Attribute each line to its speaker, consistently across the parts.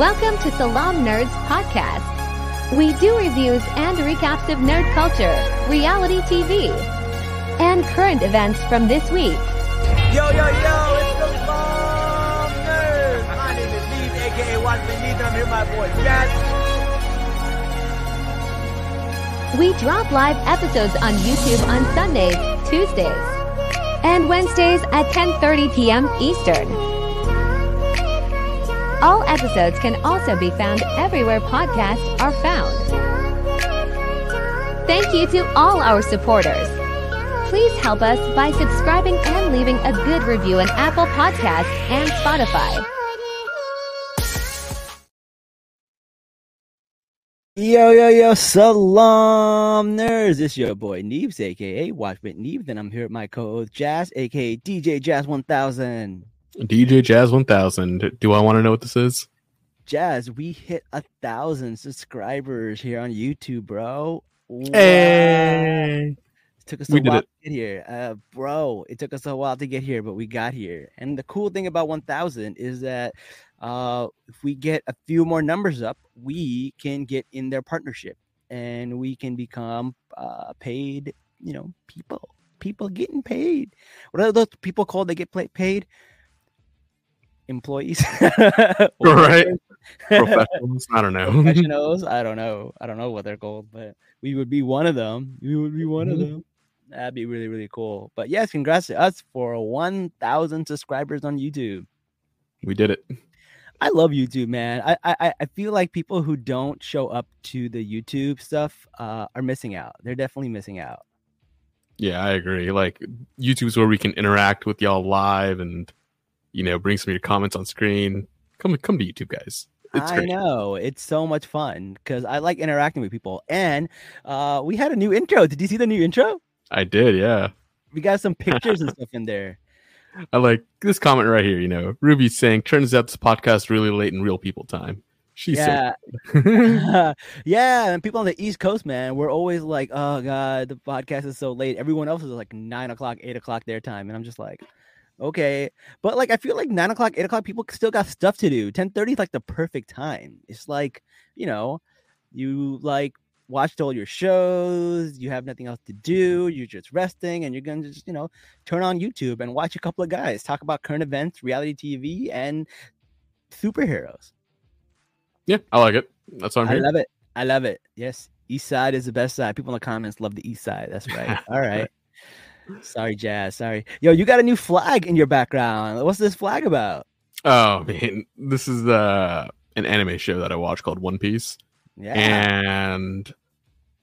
Speaker 1: Welcome to Salaam Nerds Podcast. We do reviews and recaps of nerd culture, reality TV, and current events from this week.
Speaker 2: Yo, yo, yo, it's the Salaam Nerds. My name is Neve, aka Watson Neve, and I'm here with my boy Jazz.
Speaker 1: We drop live episodes on YouTube on Sundays, Tuesdays, and Wednesdays at 10:30 p.m. Eastern. All episodes can also be found everywhere podcasts are found. Thank you to all our supporters. Please help us by subscribing and leaving a good review on Apple Podcasts and Spotify.
Speaker 2: Yo, yo, yo, Salaam Nerds. It's your boy Neves, aka Watchman Neve. Then I'm here with my co-host Jazz, aka DJ Jazz 1000.
Speaker 3: DJ Jazz 1000. Do I want to know what this is?
Speaker 2: Jazz, we hit a thousand subscribers here on YouTube, bro. Wow.
Speaker 3: Hey.
Speaker 2: It took us a
Speaker 3: We did
Speaker 2: while
Speaker 3: it.
Speaker 2: to get here, uh, bro. It took us a while to get here, but we got here. And the cool thing about 1,000 is that uh, if we get a few more numbers up, we can get in their partnership and we can become uh, paid. You know, people, people getting paid. What are those people called? They get paid. Employees,
Speaker 3: Right. Professionals. I don't know.
Speaker 2: professionals. I don't know. I don't know what they're called, but we would be one of them. We would be one of
Speaker 3: Mhm.
Speaker 2: them. That'd be really, really cool. But yes, congrats to us for 1,000 subscribers on YouTube.
Speaker 3: we did it.
Speaker 2: I love YouTube, man. I, I I feel like people who don't show up to the YouTube stuff uh, are missing out. They're definitely missing out.
Speaker 3: Yeah, I agree. Like YouTube's where we can interact with y'all live and you know bring some of your comments on screen. Come come to YouTube, guys. It's
Speaker 2: I
Speaker 3: great.
Speaker 2: know it's so much fun because I like interacting with people. And uh, we had a new intro. Did you see the new intro?
Speaker 3: I did. Yeah.
Speaker 2: We got some pictures and stuff in there.
Speaker 3: I like this comment right here. You know, Ruby's saying, "Turns out this podcast really late in real people time." She's
Speaker 2: yeah,
Speaker 3: so
Speaker 2: yeah, and people on the East Coast, man, we're always like, "Oh God, the podcast is so late." Everyone else is like nine o'clock, eight o'clock their time, and I'm just like, okay, but like I feel like nine o'clock, eight o'clock, people still got stuff to do. Ten thirty is like the perfect time. It's like you know, you like watched all your shows, you have nothing else to do, mm-hmm. you're just resting, and you're gonna just you know turn on YouTube and watch a couple of guys talk about current events, reality TV, and superheroes.
Speaker 3: yeah, I like it. That's what I'm
Speaker 2: I
Speaker 3: here.
Speaker 2: love it. I love it. Yes. East side is the best side. People in the comments love the east side. That's right. All right. Sorry, Jazz. Sorry. Yo, you got a new flag in your background. What's this flag about?
Speaker 3: Oh man, this is uh, an anime show that I watch called One Piece.
Speaker 2: Yeah.
Speaker 3: And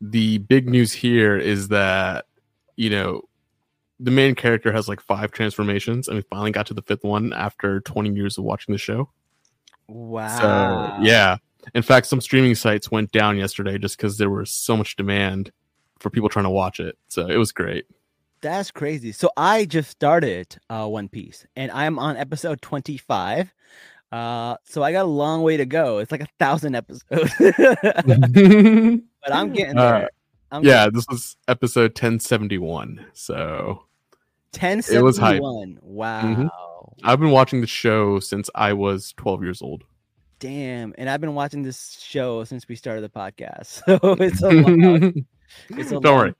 Speaker 3: the big news here is that, you know, the main character has like five transformations, and we finally got to the fifth one after 20 years of watching the show.
Speaker 2: wow.
Speaker 3: So, yeah. In fact, some streaming sites went down yesterday just because there was so much demand for people trying to watch it. So it was great.
Speaker 2: That's crazy. So I just started uh One Piece and I'm on episode 25. Uh so I got a long way to go. It's like a thousand episodes. but I'm getting there. I'm
Speaker 3: yeah, this was episode 1071. So
Speaker 2: ten
Speaker 3: it was hype.
Speaker 2: Wow.
Speaker 3: Mhm. I've been watching the show since I was 12 years old.
Speaker 2: Damn. And I've been watching this show since we started the podcast. So it's a long, it's a
Speaker 3: Don't worry.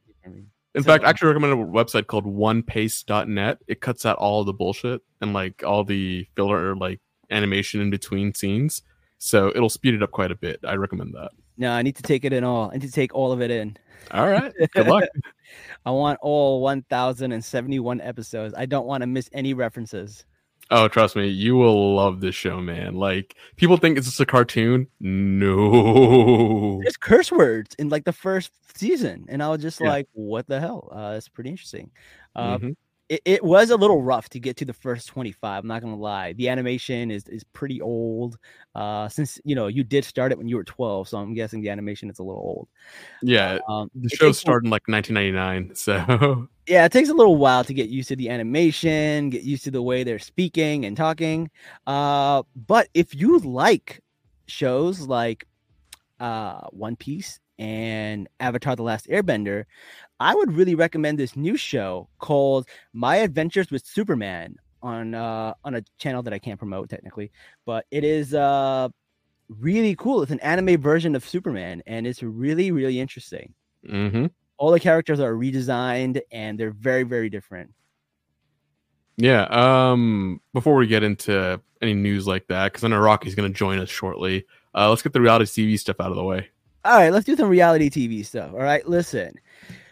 Speaker 2: Wait for me.
Speaker 3: In
Speaker 2: So-
Speaker 3: fact, I actually recommend a website called onepace.net. It cuts out all the bullshit and like all the filler like animation in between scenes. So it'll speed it up quite a bit. I recommend that.
Speaker 2: No, I need to take it in all. I need to take all of it in.
Speaker 3: All right. Good luck.
Speaker 2: I want all 1071 episodes. I don't want to miss any references.
Speaker 3: Oh, trust me, you will love this show, man. Like people think it's just a cartoon. No.
Speaker 2: There's curse words in like the first season, and I was just
Speaker 3: Yeah.
Speaker 2: like, "What the hell?" Uh, it's pretty interesting. Uh,
Speaker 3: Mhm.
Speaker 2: It, it was a little rough to get to the first 25 i'm not gonna lie the animation is is pretty old uh since you know you did start it when you were 12 so i'm guessing the animation is a little old
Speaker 3: Yeah.
Speaker 2: um
Speaker 3: The show started in like 1999. So
Speaker 2: yeah it takes a little while to get used to the animation get used to the way they're speaking and talking uh but if you like shows like uh one piece and avatar the last airbender i would really recommend this new show called my adventures with superman on uh on a channel that i can't promote technically but it is uh really cool. It's an anime version of Superman, and it's really, really interesting.
Speaker 3: Mm-hmm.
Speaker 2: All the characters are redesigned, and they're very, very different.
Speaker 3: Yeah. Um. Before we get into any news like that, because I know Rocky's going to join us shortly. Uh, let's get the reality TV stuff out of the way.
Speaker 2: All right, let's do some reality TV stuff. All right, listen.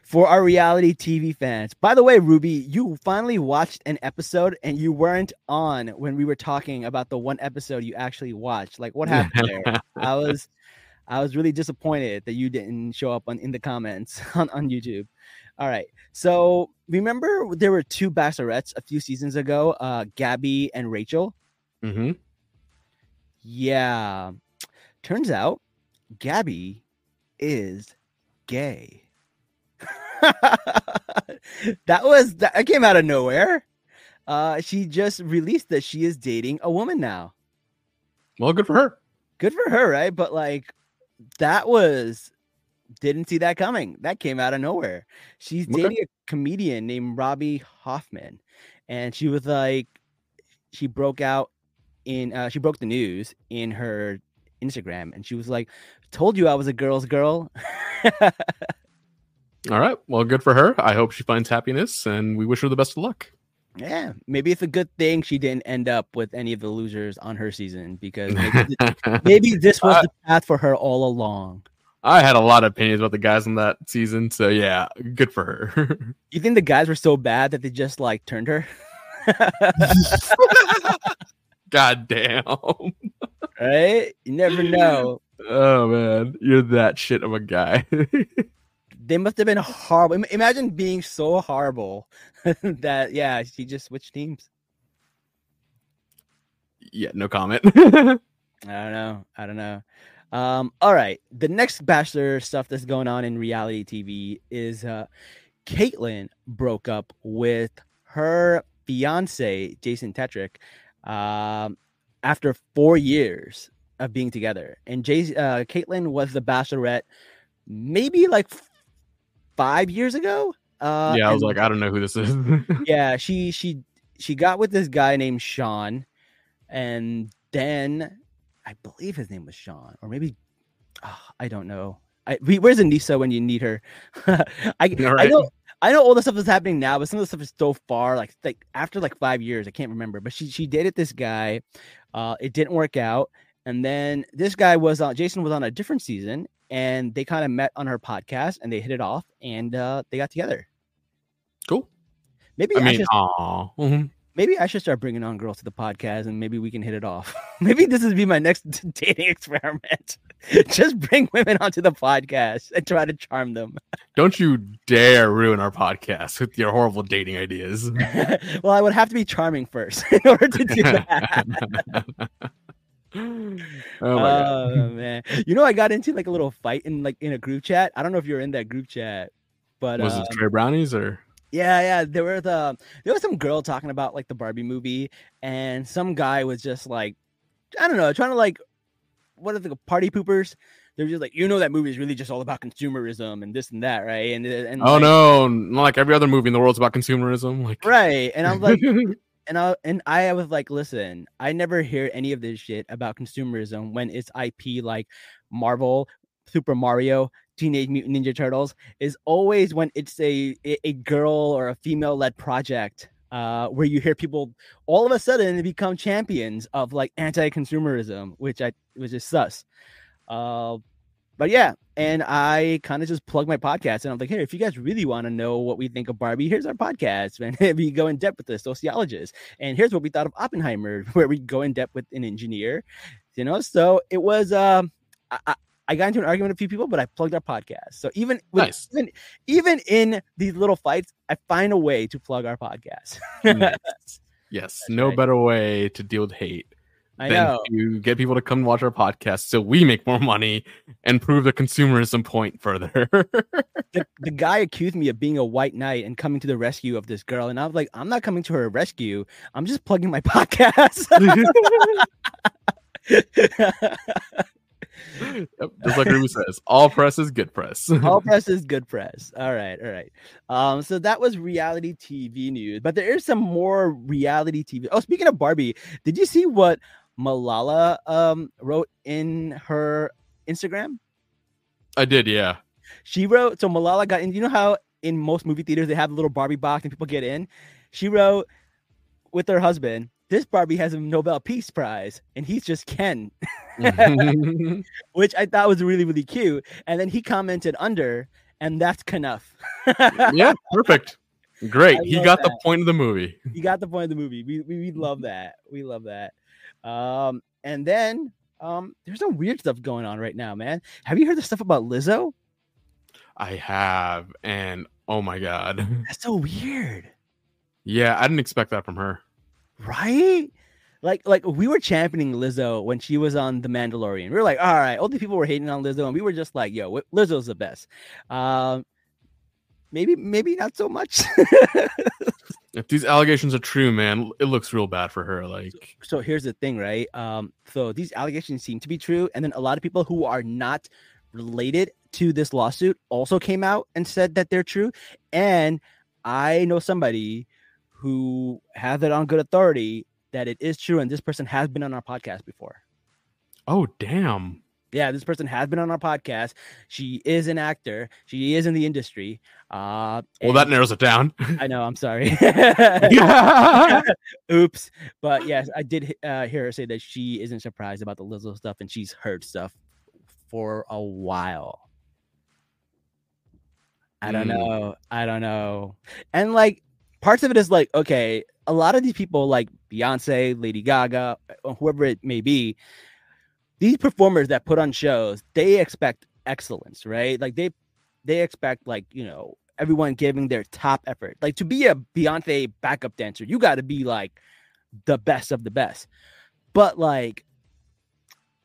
Speaker 2: For our reality TV fans, by the way, Ruby, you finally watched an episode and you weren't on when we were talking about the one episode you actually watched. Like, what happened there? I was, I was really disappointed that you didn't show up on in the comments on, on YouTube. All right, so remember there were two bachelorettes a few seasons ago, uh, Gabby and Rachel.
Speaker 3: Mm-hmm.
Speaker 2: Yeah, turns out Gabby is gay. that was that came out of nowhere. Uh, she just released that she is dating a woman now.
Speaker 3: Well, good for her.
Speaker 2: Good for her, right? But like, that was didn't see that coming. That came out of nowhere. She's
Speaker 3: Okay.
Speaker 2: dating a comedian named Robby Hoffman, and she was like, she broke out in, uh, she broke the news in her Instagram, and she was like, "Told you I was a girl's girl."
Speaker 3: All right. Well, good for her. I hope she finds happiness, and we wish her the best of luck.
Speaker 2: Yeah, maybe it's a good thing she didn't end up with any of the losers on her season because maybe, th- maybe this was the path for her all along.
Speaker 3: I had a lot of opinions about the guys in that season, so yeah, good for her.
Speaker 2: You think the guys were so bad that they just like turned her?
Speaker 3: God damn.
Speaker 2: right? You never know.
Speaker 3: Oh man, you're that shit of a guy.
Speaker 2: They must have been horrible. Imagine being so horrible that yeah, she just switched teams.
Speaker 3: yeah, no comment.
Speaker 2: I don't know. I don't know. Um, all right. The next Bachelor stuff that's going on in reality TV is uh Kaitlyn broke up with her fiance, Jason Tartick, um, after four years of being together. And Jay uh Kaitlyn was the bachelorette maybe like five years ago. Uh
Speaker 3: yeah, I was like, I don't know who this is.
Speaker 2: yeah, she she she got with this guy named Shawn, and then I believe his name was Shawn, or maybe ah, I don't know. I where's Anissa when you need her? I I know I know all the stuff that's happening now, but some of the stuff is so far like like after like five years, I can't remember. But she she dated this guy, uh, it didn't work out, and then this guy was on Jason was on a different season, and they kind of met on her podcast, and they hit it off, and uh, they got together.
Speaker 3: cool.
Speaker 2: Maybe
Speaker 3: I
Speaker 2: I,
Speaker 3: mean,
Speaker 2: should.
Speaker 3: Mhm.
Speaker 2: maybe I should start bringing on girls to the podcast and maybe we can hit it off. maybe this would be my next dating experiment. Just bring women onto the podcast and try to charm them.
Speaker 3: Don't you dare ruin our podcast with your horrible dating ideas.
Speaker 2: well, I would have to be charming first in order to do that.
Speaker 3: Oh my god.
Speaker 2: oh man. You know I got into like a little fight in like in a group chat. I don't know if you're in that group chat. But
Speaker 3: Was it um, Trey Brownies or
Speaker 2: Yeah, yeah. There were the there was some girl talking about like the Barbie movie, and some guy was just like, I don't know, trying to like, what are the party poopers? They're just like, you know, that movie is really just all about consumerism and this and that, right? And and
Speaker 3: Oh
Speaker 2: like-
Speaker 3: no, not like every other movie in the world's about consumerism. Like
Speaker 2: right? And I'm like, and I and I was like, listen, I never hear any of this shit about consumerism when it's IP like Marvel, Super Mario, Teenage Mutant Ninja Turtles is always when it's a a, girl or a female led project. Uh, where you hear people all of a sudden become champions of like anti-consumerism, which I which is sus. Uh, but yeah, and I kind of just plug my podcast, and I'm like, hey, if you guys really want to know what we think of Barbie, here's our podcast, and we go in depth with the sociologist, and here's what we thought of Oppenheimer, where we go in depth with an engineer, you know. So it was, um, I, I, got into an argument with a few people, but I plugged our podcast. So even with,
Speaker 3: Nice.
Speaker 2: even even in these little fights, I find a way to plug our podcast.
Speaker 3: Yes, no
Speaker 2: right.
Speaker 3: better way to deal with hate
Speaker 2: I know.
Speaker 3: to get people to come watch our podcast so we make more money and prove the consumerism point further.
Speaker 2: the, the guy accused me of being a white knight and coming to the rescue of this girl, and I was like, I'm not coming to her rescue. I'm just plugging my podcast.
Speaker 3: Yep, just like Ruby says, all press is good press.
Speaker 2: all press is good press. All right, all right. Um, so that was reality TV news, but there is some more reality TV. Oh, speaking of Barbie, did you see what Malala um wrote in her Instagram?
Speaker 3: I did, yeah.
Speaker 2: She wrote so Malala got in. You know how in most movie theaters they have a little Barbie box and people get in. She wrote with her husband. This Barbie has a Nobel Peace Prize, and he's just Ken, which I thought was really really cute. And then he commented under, and that's Kenough.
Speaker 3: yeah, perfect. Great.
Speaker 2: I
Speaker 3: He got the point of the movie.
Speaker 2: He got the point of the movie. We we, we love that. We love that. Um, and then um, there's some weird stuff going on right now, man. Have you heard the stuff about Lizzo?
Speaker 3: I have, and oh my god.
Speaker 2: That's so weird,
Speaker 3: Yeah, I didn't expect that from her.
Speaker 2: right? Like like we were championing Lizzo when she was on The Mandalorian. We were like, all right, all the people were hating on Lizzo, and we were just like, yo, Lizzo's the best. Um, maybe maybe not so much.
Speaker 3: If these allegations are true, man, it looks real bad for her. Like,
Speaker 2: so here's the thing, right? Um, so these allegations seem to be true, and then a lot of people who are not related to this lawsuit also came out and said that they're true. And I know somebody who has it on good authority that it is true, and this person has been on our podcast before.
Speaker 3: oh damn.
Speaker 2: Yeah, this person has been on our podcast. She is an actor. She is in the industry. Uh,
Speaker 3: Well, that narrows it down.
Speaker 2: I know. I'm sorry. Oops. But yes, I did uh, hear her say that she isn't surprised about the Lizzo stuff and she's heard stuff for a while. I don't
Speaker 3: Mm.
Speaker 2: know. I don't know. And like parts of it is like, okay, a lot of these people like Beyonce, Lady Gaga, whoever it may be, these performers that put on shows, they expect excellence, right? Like they they expect like, you know, everyone giving their top effort. Like to be a Beyonce backup dancer, you got to be like the best of the best. But like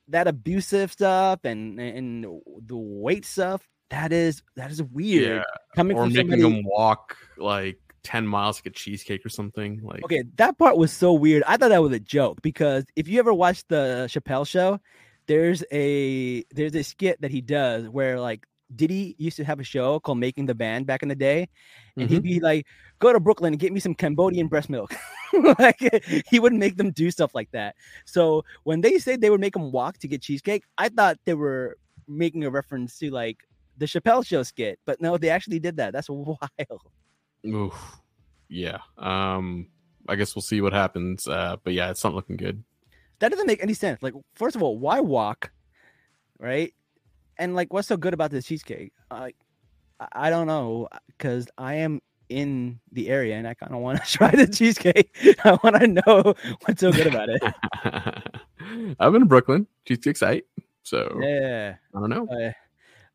Speaker 2: that abusive stuff and and the weight stuff, that is that is weird.
Speaker 3: Yeah.
Speaker 2: Coming
Speaker 3: Or
Speaker 2: from
Speaker 3: making
Speaker 2: somebody,
Speaker 3: them walk like 10 miles to get cheesecake or something. Like,
Speaker 2: Okay, that part was so weird. I thought that was a joke because if you ever watched the Chappelle show, there's a there's a skit that he does where like Diddy used to have a show called Making the Band back in the day, and he'd mm-hmm. be like, "Go to Brooklyn and get me some Cambodian breast milk." like he would make them do stuff like that. So when they said they would make them walk to get cheesecake, I thought they were making a reference to like the Chappelle show skit, but no, they actually did that. That's wild.
Speaker 3: Oof. Yeah. Um, I guess we'll see what happens. Uh, but yeah, it's not looking good.
Speaker 2: that doesn't make any sense. Like, first of all, why walk, right? And like, what's so good about this cheesecake? Like, I- I don't know, because I am in the area and I kind of want to try the cheesecake. I want to know what's so good about it.
Speaker 3: I've been to Brooklyn. Cheesecake site. So
Speaker 2: Yeah.
Speaker 3: I don't know.
Speaker 2: Uh,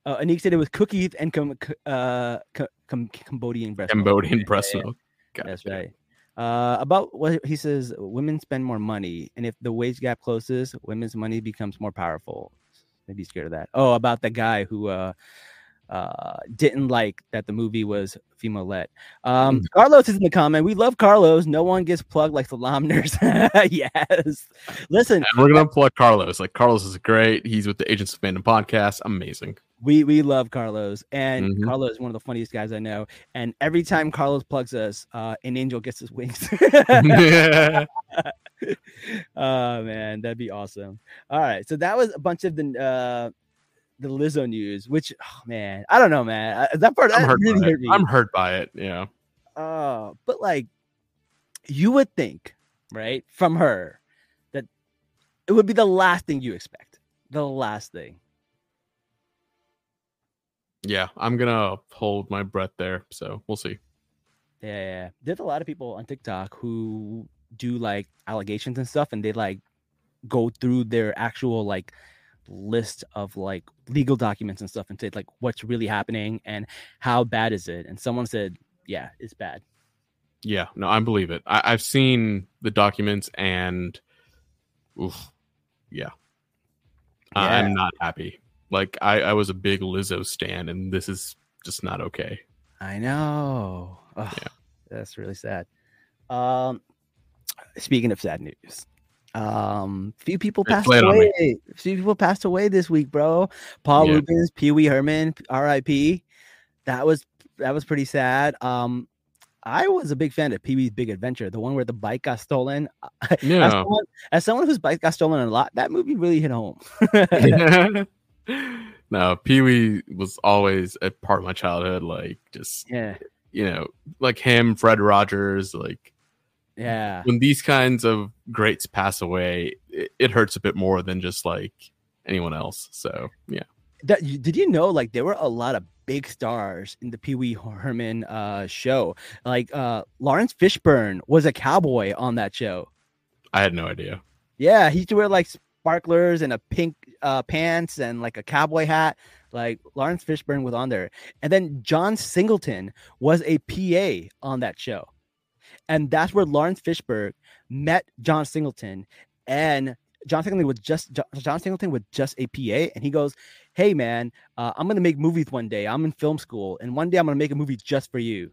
Speaker 2: uh, Anik said it was cookies and com- uh, com- Cambodian breast. milk.
Speaker 3: Cambodian
Speaker 2: Yeah,
Speaker 3: breast milk.
Speaker 2: That's right. Uh, about what he says, women spend more money, and if the wage gap closes, women's money becomes more powerful. Maybe scared of that. Oh, about the guy who uh, uh, didn't like that the movie was female led. Um, Carlos is in the comment. We love Carlos. No one gets plugged like Salaam Nerds. yes. Listen,
Speaker 3: And we're gonna plug Carlos. Like Carlos is great. He's with the Agents of Fandom podcast. Amazing.
Speaker 2: We we love Carlos, and
Speaker 3: Mhm.
Speaker 2: Carlos is one of the funniest guys I know. And every time Carlos plugs us, uh, an angel gets his wings.
Speaker 3: yeah.
Speaker 2: oh man, that'd be awesome. All right, so that was a bunch of the uh the Lizzo news, which oh man, I don't know, man. That part
Speaker 3: I'm
Speaker 2: that
Speaker 3: hurt
Speaker 2: really
Speaker 3: by
Speaker 2: hurt
Speaker 3: it.
Speaker 2: me.
Speaker 3: I'm hurt by it. Yeah.
Speaker 2: Uh, but like, you would think, right, from her, that it would be the last thing you expect. The last thing.
Speaker 3: Yeah. I'm gonna hold my breath there. So we'll see.
Speaker 2: Yeah. There's a lot of people on TikTok who do like allegations and stuff, and they like go through their actual like list of like legal documents and stuff and say like what's really happening and how bad is it. And someone said, yeah, it's bad.
Speaker 3: Yeah. No, I believe it. I, I've seen the documents and oof. Yeah.
Speaker 2: Yeah.
Speaker 3: I'm not happy. Like I, I was a big Lizzo stan and this is just not okay.
Speaker 2: I know. Ugh,
Speaker 3: Yeah.
Speaker 2: That's really sad. Um, speaking of sad news, um, few people passed
Speaker 3: it me.
Speaker 2: away. Few people passed away this week, bro. Paul
Speaker 3: Yeah.
Speaker 2: Reubens, Pee Wee Herman, R.I.P. That was that was pretty sad. Um, I was a big fan of Pee Wee's Big Adventure, the one where the bike got stolen. As
Speaker 3: Yeah.
Speaker 2: someone, as someone whose bike got stolen a lot, that movie really hit home.
Speaker 3: no, Pee Wee was always a part of my childhood. Like, just
Speaker 2: yeah,
Speaker 3: you know, like him, Fred Rogers. Like,
Speaker 2: yeah,
Speaker 3: when these kinds of greats pass away, it, it hurts a bit more than just like anyone else. So, yeah.
Speaker 2: that did you know like there were a lot of big stars in the Pee Wee Herman uh show like uh Laurence Fishburne was a cowboy on that show
Speaker 3: I had no idea.
Speaker 2: yeah he used to wear like sparklers and a pink uh pants and like a cowboy hat like Laurence Fishburne was on there and then John Singleton was a PA on that show and that's where Laurence Fishburne met John Singleton and John Singleton was just John Singleton was just a PA and he goes hey man, uh, I'm gonna make movies one day. I'm in film school, and one day I'm gonna make a movie just for you.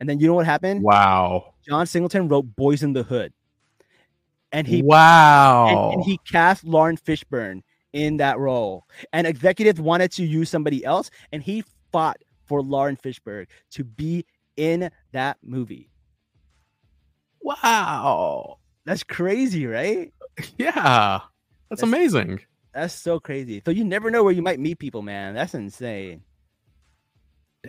Speaker 2: And then you know what happened?
Speaker 3: Wow.
Speaker 2: John Singleton wrote Boyz n the Hood, and he
Speaker 3: wow.
Speaker 2: and, and he cast Lauren Fishburne in that role. And executives wanted to use somebody else, and he fought for Lauren Fishburne to be in that movie.
Speaker 3: wow.
Speaker 2: That's crazy, right?
Speaker 3: Yeah. That's
Speaker 2: That's-
Speaker 3: amazing.
Speaker 2: That's so crazy. So you never know where you might meet people, man. That's insane.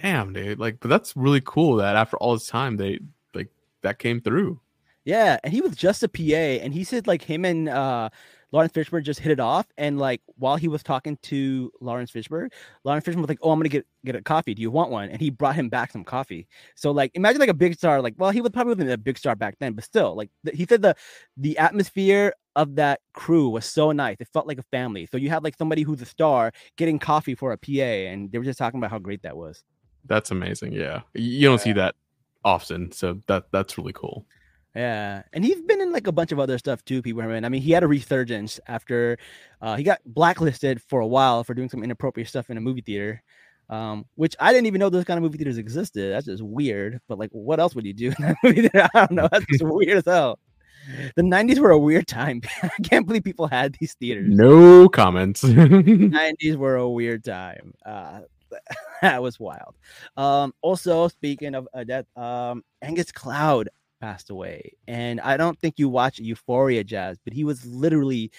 Speaker 3: Damn, dude. Like, but that's really cool that after all this time, they like that came through.
Speaker 2: Yeah, and he was just a PA, and he said like him and uh Laurence Fishburne just hit it off, and like while he was talking to Laurence Fishburne, Laurence Fishburne was like, "Oh, I'm gonna get get a coffee. Do you want one?" And he brought him back some coffee. So like, imagine like a big star, like well, he was probably wasn't a big star back then, but still, like th- he said the the atmosphere of that crew was so nice. It felt like a family. So you had like somebody who's a star getting coffee for a PA, and they were just talking about how great that was.
Speaker 3: That's amazing. Yeah. You don't see that often, so that that's really cool.
Speaker 2: Yeah, and he's been in like a bunch of other stuff too. People, I mean, he had a resurgence after uh, he got blacklisted for a while for doing some inappropriate stuff in a movie theater, um, which I didn't even know those kind of movie theaters existed. That's just weird. But like, what else would you do in that movie theater? I don't know. That's just weird as hell. The '90s were a weird time. I can't believe people had these theaters.
Speaker 3: No comments.
Speaker 2: 90s were a weird time. Uh, that was wild. Um, also, speaking of uh, that, um, Angus Cloud passed away, and I don't think you watch Euphoria, Jazz, but he was literally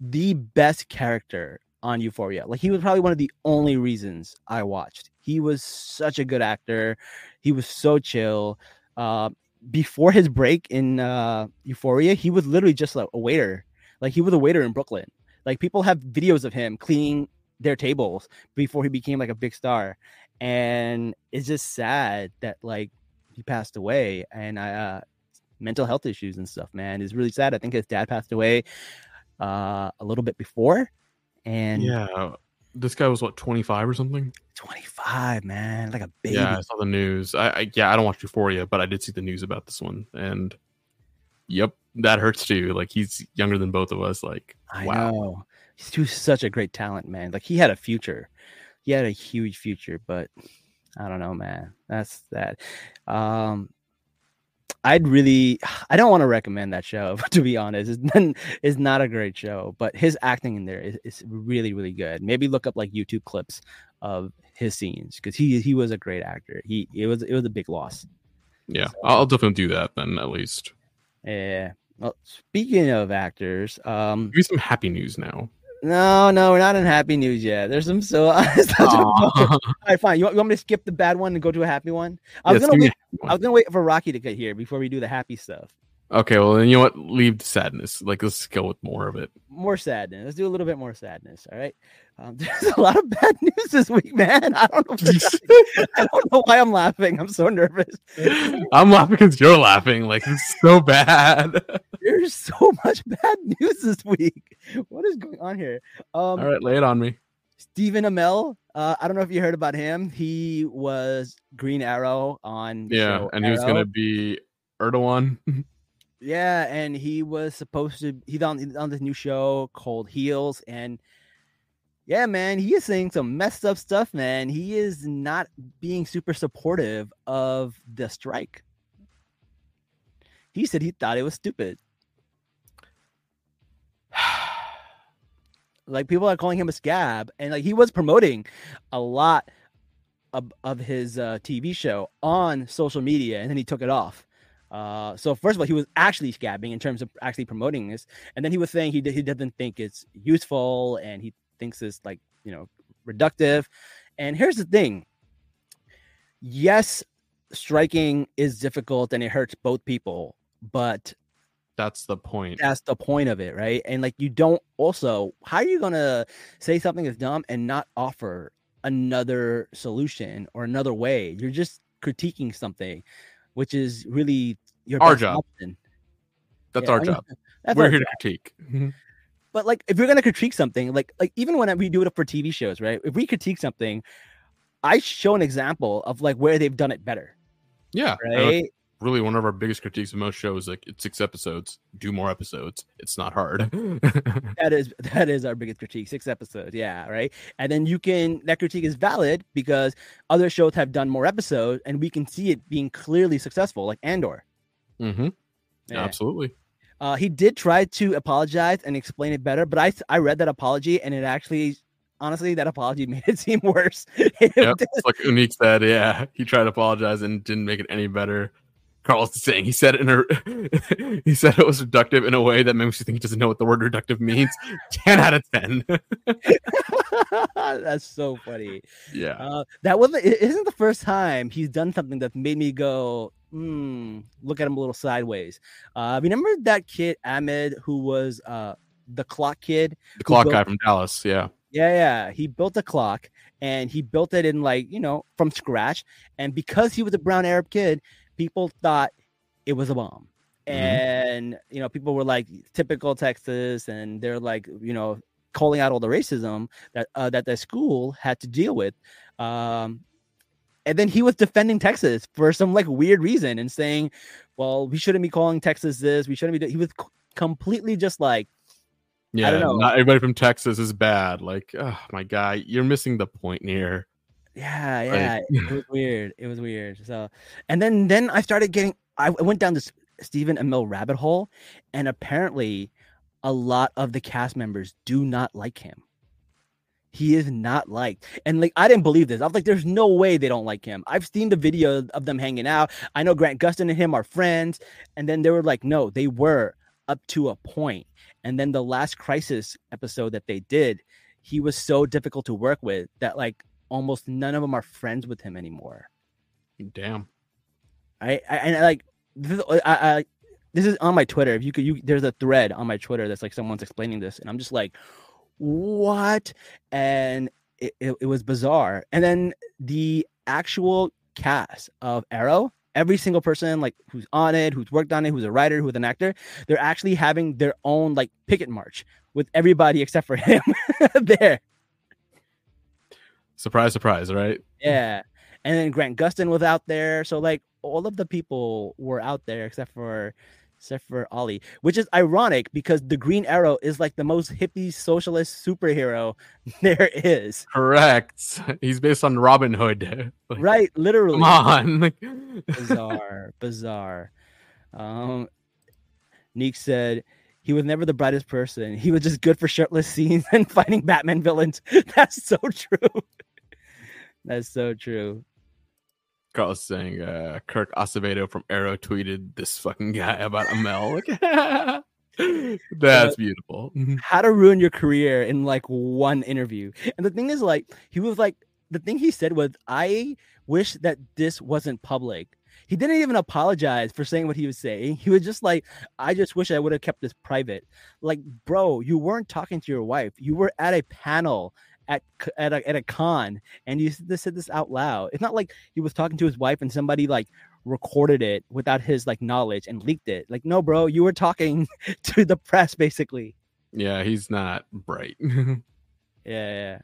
Speaker 2: the best character on Euphoria. Like he was probably one of the only reasons I watched. He was such a good actor. He was so chill. Uh, before his break in uh, Euphoria, he was literally just like a waiter. Like he was a waiter in Brooklyn. Like people have videos of him cleaning their tables before he became like a big star. And it's just sad that like he passed away and I uh mental health issues and stuff, man. is really sad. I think his dad passed away uh a little bit before. And
Speaker 3: yeah. This guy was what, 25 or something?
Speaker 2: 25, man, like a baby.
Speaker 3: Yeah, I saw the news. I, I yeah, I don't watch Euphoria, but I did see the news about this one. And yep, that hurts too. Like he's younger than both of us. Like
Speaker 2: I
Speaker 3: wow.
Speaker 2: know. He's too, such a great talent, man. Like he had a future. He had a huge future, but I don't know, man. That's that. Um I'd really I don't want to recommend that show, to be honest. It's, it's not a great show, but his acting in there is, is really, really good. Maybe look up like YouTube clips of his scenes because he he was a great actor. He it was it was a big loss.
Speaker 3: Yeah, I'll definitely do that then at least.
Speaker 2: Yeah. Well, speaking of actors, um,
Speaker 3: Give me some happy news now.
Speaker 2: No, no, we're not in happy news yet. There's some so. All right, fine. You want, you want me to skip the bad one and go to a happy one? I was
Speaker 3: Yes,
Speaker 2: gonna wait. I was gonna wait for Rocky to get here before we do the happy stuff.
Speaker 3: Okay, well then you know what? Leave the sadness. Like let's go with more of it.
Speaker 2: More sadness. Let's do a little bit more sadness. All right. Um, there's a lot of bad news this week, man. I don't know. why- I don't know why I'm laughing. I'm so nervous.
Speaker 3: I'm laughing because you're laughing. Like it's so bad.
Speaker 2: There's so much bad news this week. What is going on here? Um,
Speaker 3: All right, lay it on me.
Speaker 2: Stephen Amell. Uh, I don't know if you heard about him. He was Green Arrow on the
Speaker 3: Yeah, and he was gonna be Erdogan.
Speaker 2: Yeah, and he was supposed to. He's on on this new show called Heels, and yeah, man, he is saying some messed up stuff. Man, he is not being super supportive of the strike. He said he thought it was stupid. like people are calling him a scab, and like he was promoting a lot of, of his uh, TV show on social media, and then he took it off. Uh, so first of all, he was actually scabbing in terms of actually promoting this, and then he was saying he he doesn't think it's useful, and he thinks it's like you know reductive. And here's the thing: yes, striking is difficult and it hurts both people, but
Speaker 3: That's the point.
Speaker 2: that's the point of it, right? And like you don't also how are you gonna say something is dumb and not offer another solution or another way? You're just critiquing something, which is really your
Speaker 3: Our job.
Speaker 2: option.
Speaker 3: That's
Speaker 2: Yeah,
Speaker 3: our
Speaker 2: I mean,
Speaker 3: job.
Speaker 2: That's
Speaker 3: We're
Speaker 2: our
Speaker 3: here
Speaker 2: job.
Speaker 3: to critique. Mm-hmm.
Speaker 2: But like, if you're gonna critique something, like like even when we do it for TV shows, right? If we critique something, I show an example of like where they've done it better,
Speaker 3: Yeah.
Speaker 2: right?
Speaker 3: Really, one of our biggest critiques of most shows, like it's six episodes. Do more episodes. It's not hard.
Speaker 2: That is that is our biggest critique. Six episodes, yeah, right. And then you can that critique is valid because other shows have done more episodes, and we can see it being clearly successful, like Andor.
Speaker 3: mm-hmm
Speaker 2: Yeah.
Speaker 3: Absolutely.
Speaker 2: Uh, he did try to apologize and explain it better, but I I read that apology and it actually, honestly, that apology made it seem worse. It
Speaker 3: Yep. like Unique said, yeah, he tried to apologize and didn't make it any better. Carl's saying he said it in a he said it was reductive in a way that makes you think he doesn't know what the word reductive means. ten out of ten.
Speaker 2: That's so funny.
Speaker 3: yeah.
Speaker 2: Uh, that wasn't. It isn't the first time he's done something that made me go, hmm, look at him a little sideways. Uh, remember that kid Ahmed who was uh the clock kid?
Speaker 3: The clock
Speaker 2: built-
Speaker 3: guy from Dallas. Yeah.
Speaker 2: Yeah, yeah. He built a clock and he built it in like you know from scratch. And because he was a brown Arab kid, people thought it was a bomb.
Speaker 3: Mhm.
Speaker 2: And you know, people were like typical Texas, and they're like you know calling out all the racism that uh, that the school had to deal with. Um, and then he was defending Texas for some like weird reason and saying, "Well, we shouldn't be calling Texas this. We shouldn't be." He was completely just like,
Speaker 3: Yeah.
Speaker 2: don't know.
Speaker 3: Not everybody from Texas is bad. Like, oh my guy, you're missing the point here.
Speaker 2: Yeah, yeah. it was weird. It was weird. So, and then then I started getting. I went down this Stephen Amell rabbit hole, and apparently, a lot of the cast members do not like him. He is not liked, and like I didn't believe this. I was like, "There's no way they don't like him." I've seen the video of them hanging out. I know Grant Gustin and him are friends, and then they were like, "No, they were up to a point." And then the last crisis episode that they did, he was so difficult to work with that like almost none of them are friends with him anymore.
Speaker 3: Damn.
Speaker 2: I, I and like this is, I, I this is on my Twitter. If you could, you there's a thread on my Twitter that's like someone's explaining this, and I'm just like, what? And it, it, it was bizarre. And then the actual cast of Arrow, every single person like who's on it, who's worked on it, who's a writer, who's an actor, they're actually having their own like picket march with everybody except for him there.
Speaker 3: Surprise, surprise, right?
Speaker 2: Yeah. And then Grant Gustin was out there. So like all of the people were out there except for except for Ollie, which is ironic because the Green Arrow is like the most hippie socialist superhero there is.
Speaker 3: Correct. He's based on Robin Hood. Like,
Speaker 2: Right, literally.
Speaker 3: Come on.
Speaker 2: Bizarre, bizarre. Um Neek said he was never the brightest person. He was just good for shirtless scenes and fighting Batman villains. That's so true. That's so true.
Speaker 3: Carlos saying uh, Kirk Acevedo from Arrow tweeted this fucking guy about Amell. That's beautiful.
Speaker 2: how to ruin your career in like one interview. And the thing is, like, he was like, the thing he said was, I wish that this wasn't public. He didn't even apologize for saying what he was saying. He was just like, I just wish I would have kept this private. Like, bro, you weren't talking to your wife. You were at a panel at at a, at a con and you said this out loud. It's not like he was talking to his wife and somebody like recorded it without his like knowledge and leaked it. Like, no, bro, you were talking to the press basically.
Speaker 3: Yeah, he's not bright.
Speaker 2: Yeah, yeah.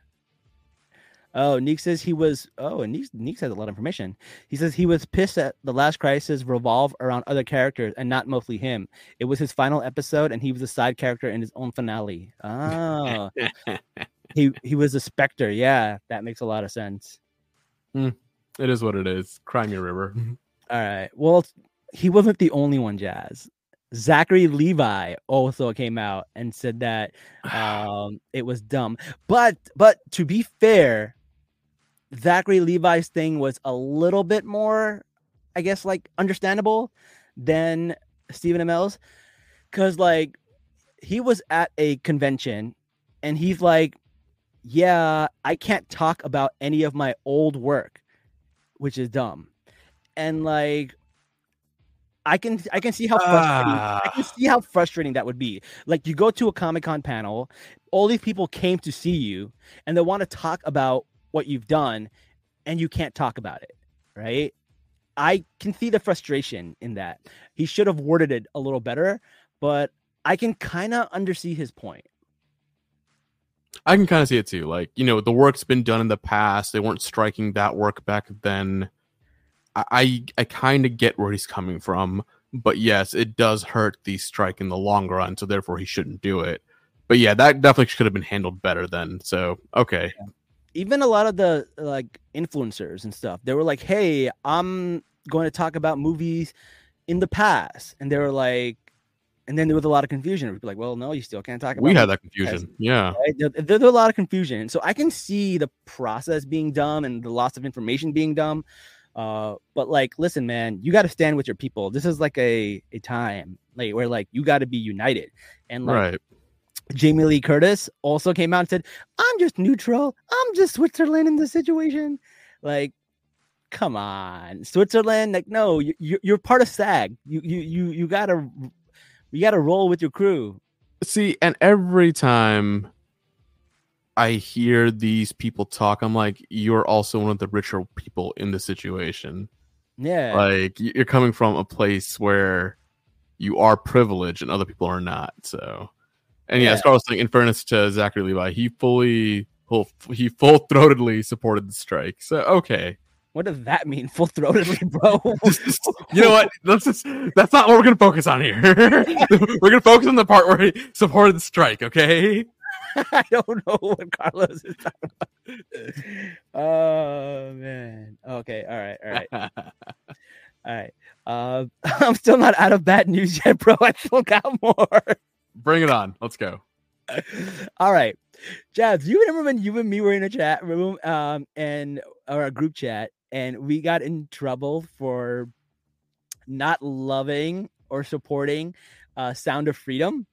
Speaker 2: Oh, Neek says he was. Oh, and Neek, Neek has a lot of information. He says he was pissed that the last crisis revolve around other characters and not mostly him. It was his final episode, and he was a side character in his own finale. Oh, he he was a specter. Yeah, that makes a lot of sense.
Speaker 3: it is what it is. Cry me a river.
Speaker 2: All right. Well, he wasn't the only one. Jazz. Zachary Levi also came out and said that um, it was dumb. But but to be fair, Zachary Levi's thing was a little bit more, I guess, like understandable than Stephen Amell's, because like he was at a convention and he's like, "Yeah, I can't talk about any of my old work, which is dumb," and like. I can I can see how frustrating I can
Speaker 3: Ah.
Speaker 2: see how frustrating that would be. Like you go to a Comic Con panel, all these people came to see you, and they want to talk about what you've done, and you can't talk about it, right? I can see the frustration in that. He should have worded it a little better, but I can kind of undersee his point.
Speaker 3: I can kind of see it too. Like, you know, the work's been done in the past. They weren't striking that work back then. I I, I kind of get where he's coming from, but yes, it does hurt the strike in the long run, so therefore he shouldn't do it. But yeah, that definitely should have been handled better then. So okay,
Speaker 2: Even a lot of the like influencers and stuff, they were like, "Hey, I'm going to talk about movies in the past," and they were like, and then there was a lot of confusion. We'd be like, "Well, no, you still can't talk about."
Speaker 3: we had that confusion. Yeah,
Speaker 2: right? There, there- there's a lot of confusion. So I can see the process being dumb and the loss of information being dumb. Uh, but like, listen, man, you got to stand with your people. This is like a a time like where like you got to be united. And like
Speaker 3: right.
Speaker 2: Jamie Lee Curtis also came out and said, "I'm just neutral. I'm just Switzerland in the situation." Like, come on, Switzerland. Like, no, you, you're part of SAG. You you you you gotta you gotta roll with your crew.
Speaker 3: See, and every time I hear these people talk, I'm like, you're also one of the richer people in the situation.
Speaker 2: Yeah.
Speaker 3: Like you're coming from a place where you are privileged and other people are not. So, and yeah,
Speaker 2: Yeah.
Speaker 3: as far as saying, in fairness to Zachary Levi, he fully, full, he full throatedly supported the strike. So okay,
Speaker 2: What does that mean? Full throatedly, bro.
Speaker 3: you know what? Let's just, that's not what we're gonna focus on here. we're gonna focus on the part where he supported the strike. Okay.
Speaker 2: I don't know what Carlos is talking about. Oh man. Okay. All right. All right. All right. Uh, I'm still not out of bad news yet, bro. I still got more.
Speaker 3: Bring it on. Let's go.
Speaker 2: All right. Jabs, you remember when you and me were in a chat room um and or a group chat and we got in trouble for not loving or supporting uh Sound of Freedom?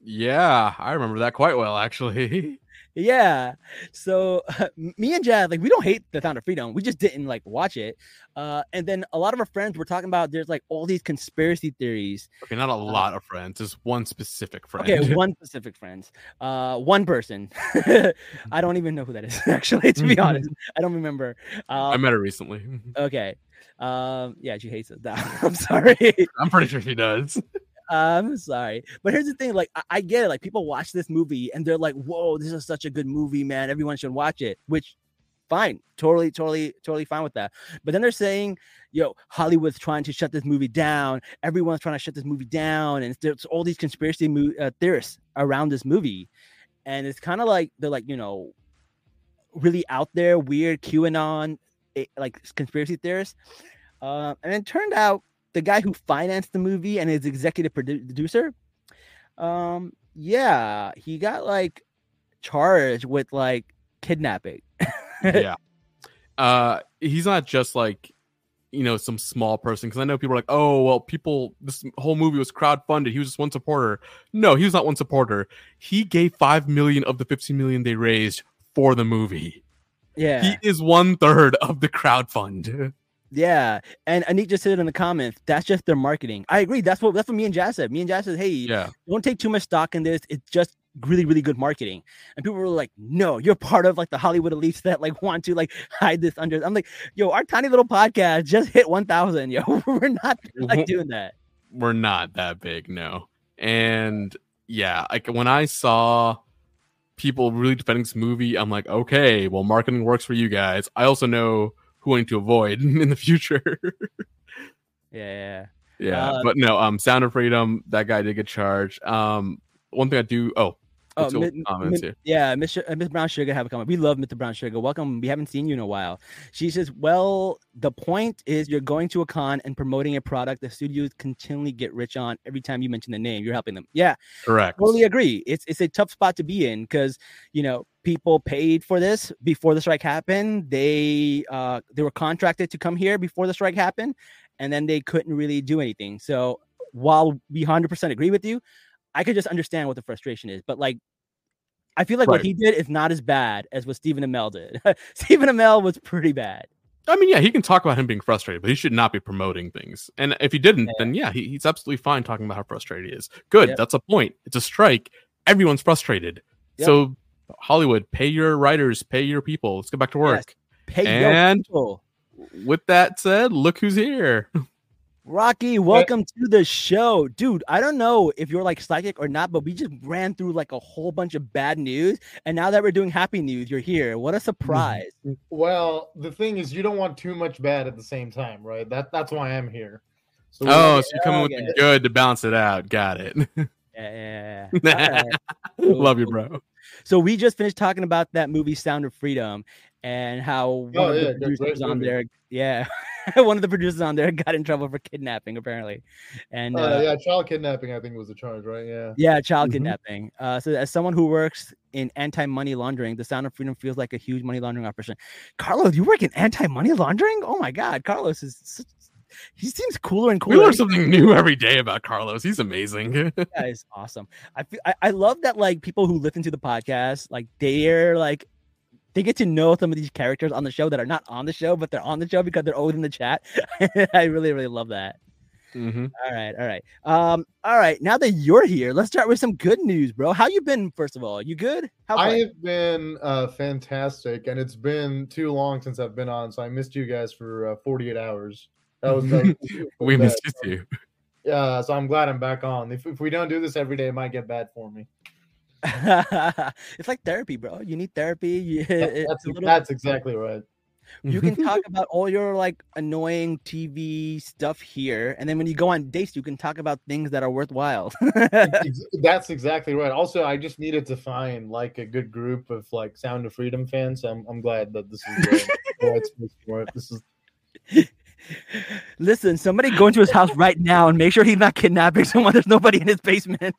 Speaker 3: Yeah, I remember that quite well, actually.
Speaker 2: Yeah. So me and Jazz, like, we don't hate the Sound of Freedom. We just didn't like watch it. Uh, and then a lot of our friends were talking about there's like all these conspiracy theories.
Speaker 3: Okay, not a lot of friends, just one specific friend.
Speaker 2: Okay, one specific friends. Uh, one person. I don't even know who that is. Actually, to be honest, I don't remember.
Speaker 3: I
Speaker 2: Um,
Speaker 3: met her recently.
Speaker 2: okay. Um, yeah, she hates it. I'm sorry.
Speaker 3: I'm pretty sure she does.
Speaker 2: I'm sorry, but here's the thing: like, I, I get it. Like, people watch this movie and they're like, "Whoa, this is such a good movie, man! Everyone should watch it." Which, fine, totally, totally, totally fine with that. But then they're saying, "Yo, Hollywood's trying to shut this movie down. Everyone's trying to shut this movie down, and there's all these conspiracy mo- uh, theorists around this movie." And it's kind of like they're like, you know, really out there, weird QAnon, eh, like conspiracy theorists. Uh, and it turned out the guy who financed the movie and his executive producer, um, yeah, he got like charged with like kidnapping.
Speaker 3: yeah. Uh he's not just like you know some small person because I know people are like, oh well, people. This whole movie was crowdfunded. He was just one supporter. No, he was not one supporter. He gave five million of the fifteen million they raised for the movie.
Speaker 2: Yeah,
Speaker 3: He is one third of the crowdfund.
Speaker 2: Yeah. And Anik just said it in the comments, that's just their marketing. I agree. That's what that's what me and Jazz said. Me and Jazz said, hey,
Speaker 3: Yeah,
Speaker 2: don't take too much stock in this. It's just really, really good marketing. And people were like, no, you're part of like the Hollywood elites that like want to like hide this under. I'm like, yo, our tiny little podcast just hit 1,000. Yo, we're not like mm-hmm. doing that.
Speaker 3: we're not that big, no. And yeah, like when I saw people really defending this movie, I'm like, okay, well, marketing works for you guys. I also know who I need to avoid in the future.
Speaker 2: Yeah,
Speaker 3: yeah,
Speaker 2: Uh,
Speaker 3: but no, um, Sound of Freedom, that guy did get charged. Um, one thing I do, oh,
Speaker 2: Oh,
Speaker 3: comments here.
Speaker 2: yeah, Miss, uh, Miss Brown Sugar have a comment. We love Mr. Brown Sugar. Welcome. We haven't seen you in a while. She says, "Well, the point is you're going to a con and promoting a product the studios continually get rich on. Every time you mention the name, you're helping them. Yeah,
Speaker 3: Correct.
Speaker 2: totally agree. It's it's a tough spot to be in because you know people paid for this before the strike happened. They uh they were contracted to come here before the strike happened, and then they couldn't really do anything. So while we hundred percent agree with you, I could just understand what the frustration is. But like, I feel like what he did is not as bad as what Stephen Amell did. Stephen Amell was pretty bad.
Speaker 3: I mean, yeah, he can talk about him being frustrated, but he should not be promoting things. And if he didn't, then yeah, he, he's absolutely fine talking about how frustrated he is. Good.
Speaker 2: Yep.
Speaker 3: That's a point. It's a strike. Everyone's frustrated.
Speaker 2: Yep.
Speaker 3: So Hollywood, pay your writers, pay your people. Let's get back to work.
Speaker 2: Pay
Speaker 3: And-
Speaker 2: your people.
Speaker 3: With that said, look who's here.
Speaker 2: Rocky, welcome to the show. Dude, I don't know if you're like psychic or not, but we just ran through like a whole bunch of bad news. And now that we're doing happy news, you're here. What a mm-hmm. surprise.
Speaker 4: Well, the thing is, you don't want too much bad at the same time, right? That that's why I'm here. So we
Speaker 3: Oh, so you're coming with
Speaker 2: okay.
Speaker 3: the good to balance it out. Got it.
Speaker 2: Yeah, yeah, yeah. All right.
Speaker 3: Love you, bro.
Speaker 2: So we just finished talking about that movie Sound of Freedom and how oh, one
Speaker 4: Oh,
Speaker 2: of the producers on
Speaker 4: movie.
Speaker 2: there, yeah, one of the producers on there got in trouble for kidnapping apparently, and
Speaker 4: Uh,
Speaker 2: uh,
Speaker 4: yeah, child kidnapping, I think was the charge, right? Yeah.
Speaker 2: Yeah, child
Speaker 3: Mhm.
Speaker 2: kidnapping. Uh, so as someone who works in anti-money laundering, the Sound of Freedom feels like a huge money laundering operation. Carlos, you work in anti-money laundering? Oh my God, Carlos is. Such, he seems cooler and cooler.
Speaker 3: We learn something new every day about Carlos. He's amazing.
Speaker 2: That guy is awesome. I, feel, I I love that like people who listen to the podcast, like they're like they get to know some of these characters on the show that are not on the show, but they're on the show because they're always in the chat. I really really love that.
Speaker 3: Mhm.
Speaker 2: All right, all right. Um, all right. Now that you're here, let's start with some good news, bro. How you been? First of all, you good? How
Speaker 4: I have been uh, fantastic, and it's been too long since I've been on, so I missed you guys for uh, 48 hours. That was, that
Speaker 3: We
Speaker 4: bad.
Speaker 3: missed you.
Speaker 4: Yeah, so I'm glad I'm back on. If, if we don't do this every day, it might get bad for me.
Speaker 2: it's like therapy, bro. You need therapy. You,
Speaker 4: that's
Speaker 2: little-
Speaker 4: that's exactly right.
Speaker 2: you can talk about all your like annoying TV stuff here, and then when you go on dates, you can talk about things that are worthwhile.
Speaker 4: That's exactly right. Also, I just needed to find like a good group of like Sound of Freedom fans. So I'm, I'm glad that this is the the right space for it. This is
Speaker 2: Listen, somebody go into his house right now and make sure he's not kidnapping someone. There's nobody in his basement.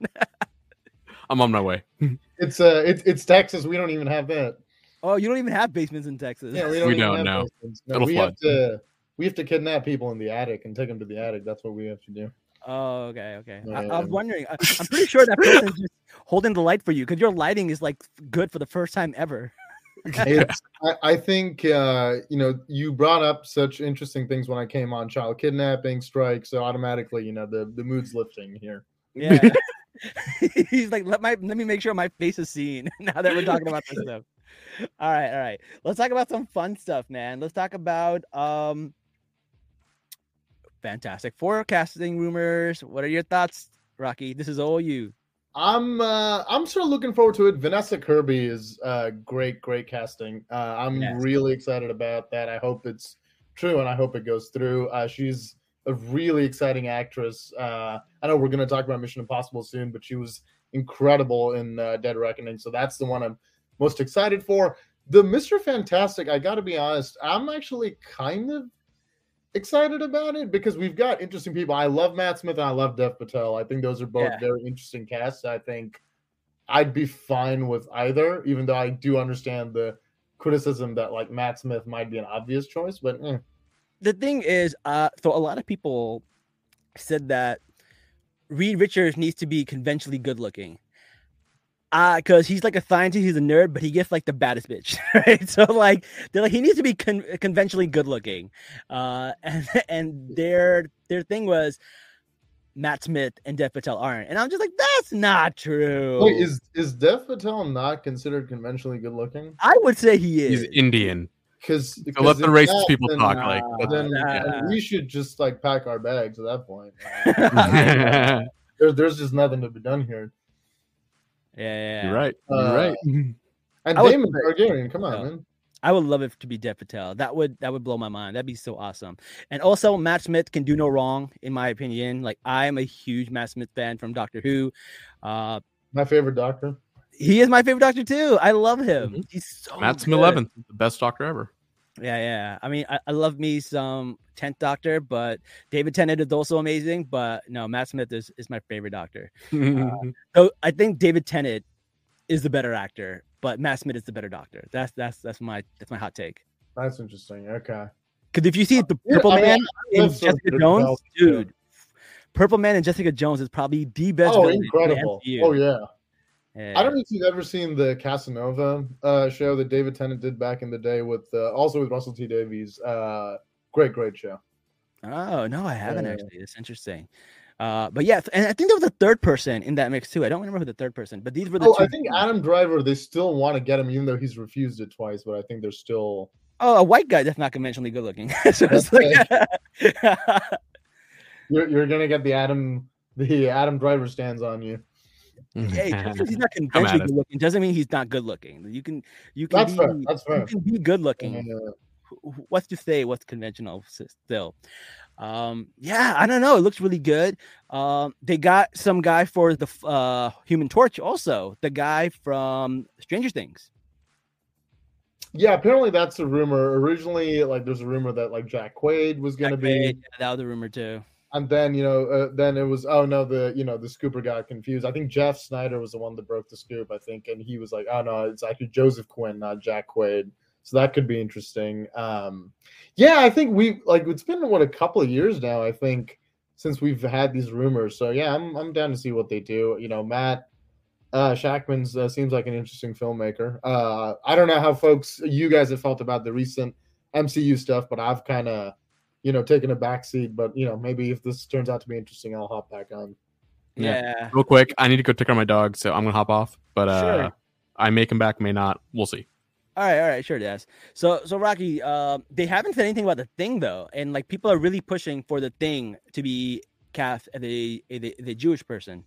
Speaker 3: I'm on my way.
Speaker 4: it's uh it's it's Texas. We don't even have that.
Speaker 2: oh, you don't even have basements in Texas.
Speaker 4: Yeah, we don't.
Speaker 3: We don't
Speaker 4: have
Speaker 3: know.
Speaker 4: No,
Speaker 3: It'll
Speaker 4: we
Speaker 3: flood.
Speaker 4: have to we have to kidnap people in the attic and take them to the attic. That's what we have to do.
Speaker 2: Oh, okay, okay. I, I was wondering. I, I'm pretty sure that person's just holding the light for you because your lighting is like good for the first time ever.
Speaker 4: It's, I, I think uh, you know you brought up such interesting things when I came on child kidnapping strike, so automatically you know the the mood's lifting here.
Speaker 2: Yeah. He's like, let my let me make sure my face is seen now that we're talking about this stuff. All right, all right. Let's talk about some fun stuff, man. Let's talk about um Fantastic Four casting rumors. What are your thoughts, Rocky? This is all you.
Speaker 4: I'm uh, I'm sort of looking forward to it. Vanessa Kirby is uh, great, great casting. Uh, I'm
Speaker 2: Yes.
Speaker 4: really excited about that. I hope it's true and I hope it goes through. Uh, she's a really exciting actress. Uh, I know we're going to talk about Mission Impossible soon, but she was incredible in uh, Dead Reckoning. So that's the one I'm most excited for. The Mr. Fantastic, I got to be honest, I'm actually kind of excited about it because we've got interesting people. I love Matt Smith and I love Dev Patel. I think those are both
Speaker 2: Yeah.
Speaker 4: very interesting casts. I think I'd be fine with either, even though I do understand the criticism that like Matt Smith might be an obvious choice, but eh.
Speaker 2: The thing is, uh, so a lot of people said that Reed Richards needs to be conventionally good looking. Uh, because he's like a scientist, he's a nerd, but he gets like the baddest bitch, right? So like they're like he needs to be con- conventionally good looking. Uh, and and their their thing was Matt Smith and Dev Patel aren't, and I'm just like that's not true.
Speaker 4: Wait, is is Dev Patel not considered conventionally good looking?
Speaker 2: I would say he is.
Speaker 3: He's Indian.
Speaker 4: Because
Speaker 3: So let the racist people talk. Like,
Speaker 4: then,
Speaker 2: nah.
Speaker 4: then we should just like pack our bags at that point.
Speaker 2: yeah,
Speaker 4: There, there's just nothing to be done here.
Speaker 2: yeah, yeah.
Speaker 3: you're right.
Speaker 4: Uh,
Speaker 3: You're right.
Speaker 4: And
Speaker 2: I would
Speaker 4: Daemon
Speaker 2: say-
Speaker 4: Targaryen, come on,
Speaker 2: No.
Speaker 4: man.
Speaker 2: I would love it to be Dev Patel. That would that would blow my mind. That'd be so awesome. And also, Matt Smith can do no wrong, in my opinion. Like I'm a huge Matt Smith fan from Doctor Who. Uh,
Speaker 4: My favorite doctor.
Speaker 2: He is my favorite Doctor too. I love him.
Speaker 3: Mhm.
Speaker 2: He's so
Speaker 3: Matt Smith
Speaker 2: good.
Speaker 3: Eleven, the best Doctor ever.
Speaker 2: Yeah, yeah. I mean, I, I love me some Tenth Doctor, but David Tennant is also amazing. But no, Matt Smith is, is my favorite Doctor. Uh, so I think David Tennant is the better actor, but Matt Smith is the better Doctor. That's that's that's my that's my hot take.
Speaker 4: That's interesting. Okay.
Speaker 2: Because if you see uh, the
Speaker 4: Yeah,
Speaker 2: Purple
Speaker 4: I mean,
Speaker 2: Man
Speaker 4: I
Speaker 2: and Jessica Jones, dude, Purple Man and Jessica Jones is probably the best.
Speaker 4: Oh,
Speaker 2: in the
Speaker 4: incredible.
Speaker 2: MCU.
Speaker 4: Oh yeah. I don't know if you've ever seen the Casanova uh, show that David Tennant did back in the day with uh, also with Russell T Davies. Uh, great, great show.
Speaker 2: Oh no, I haven't
Speaker 4: Yeah.
Speaker 2: actually. It's interesting. Uh, but yeah, and I think there was a third person in that mix too. I don't remember who the third person, but these were the
Speaker 4: Oh,
Speaker 2: two.
Speaker 4: I think Adam Driver. They still want to get him, even though he's refused it twice. But I think they're still.
Speaker 2: oh, a white guy that's not conventionally good looking. so like,
Speaker 4: You're, you're gonna get the Adam the Adam Driver stands on you.
Speaker 2: Hey, he's not conventionally good looking doesn't mean he's not good looking. You can you can
Speaker 4: That's
Speaker 2: be,
Speaker 4: fair. That's
Speaker 2: you can be good looking.
Speaker 4: Uh,
Speaker 2: what's to say what's conventional still um yeah i don't know it looks really good um they got some guy for the uh human torch also the guy from stranger things
Speaker 4: yeah, apparently that's a rumor. Originally, like there's a rumor that like Jack Quaid was gonna
Speaker 2: Jack
Speaker 4: be,
Speaker 2: Quaid, yeah, that was a rumor too
Speaker 4: and then you know, uh, then it was oh no, the you know the scooper got confused. I think Jeff Sneider was the one that broke the scoop. I think, and he was like, oh no, it's actually Joseph Quinn, not Jack Quaid. So that could be interesting. Um, yeah, I think we like it's been what a couple of years now. I think since we've had these rumors. So yeah, I'm I'm down to see what they do. You know, Matt uh, Shakman's uh, seems like an interesting filmmaker. Uh, I don't know how folks you guys have felt about the recent MCU stuff, but I've kind of you know taking a backseat. But you know, maybe if this turns out to be interesting, I'll hop back on.
Speaker 3: Yeah.
Speaker 2: yeah,
Speaker 3: Real quick, I need to go take care of my dog, so I'm gonna hop off. But uh,
Speaker 2: Sure.
Speaker 3: I may come back, may not. We'll see.
Speaker 2: all right all right sure yes so so rocky uh they haven't said anything about the thing though and like people are really pushing for the thing to be cast as a, a, a jewish person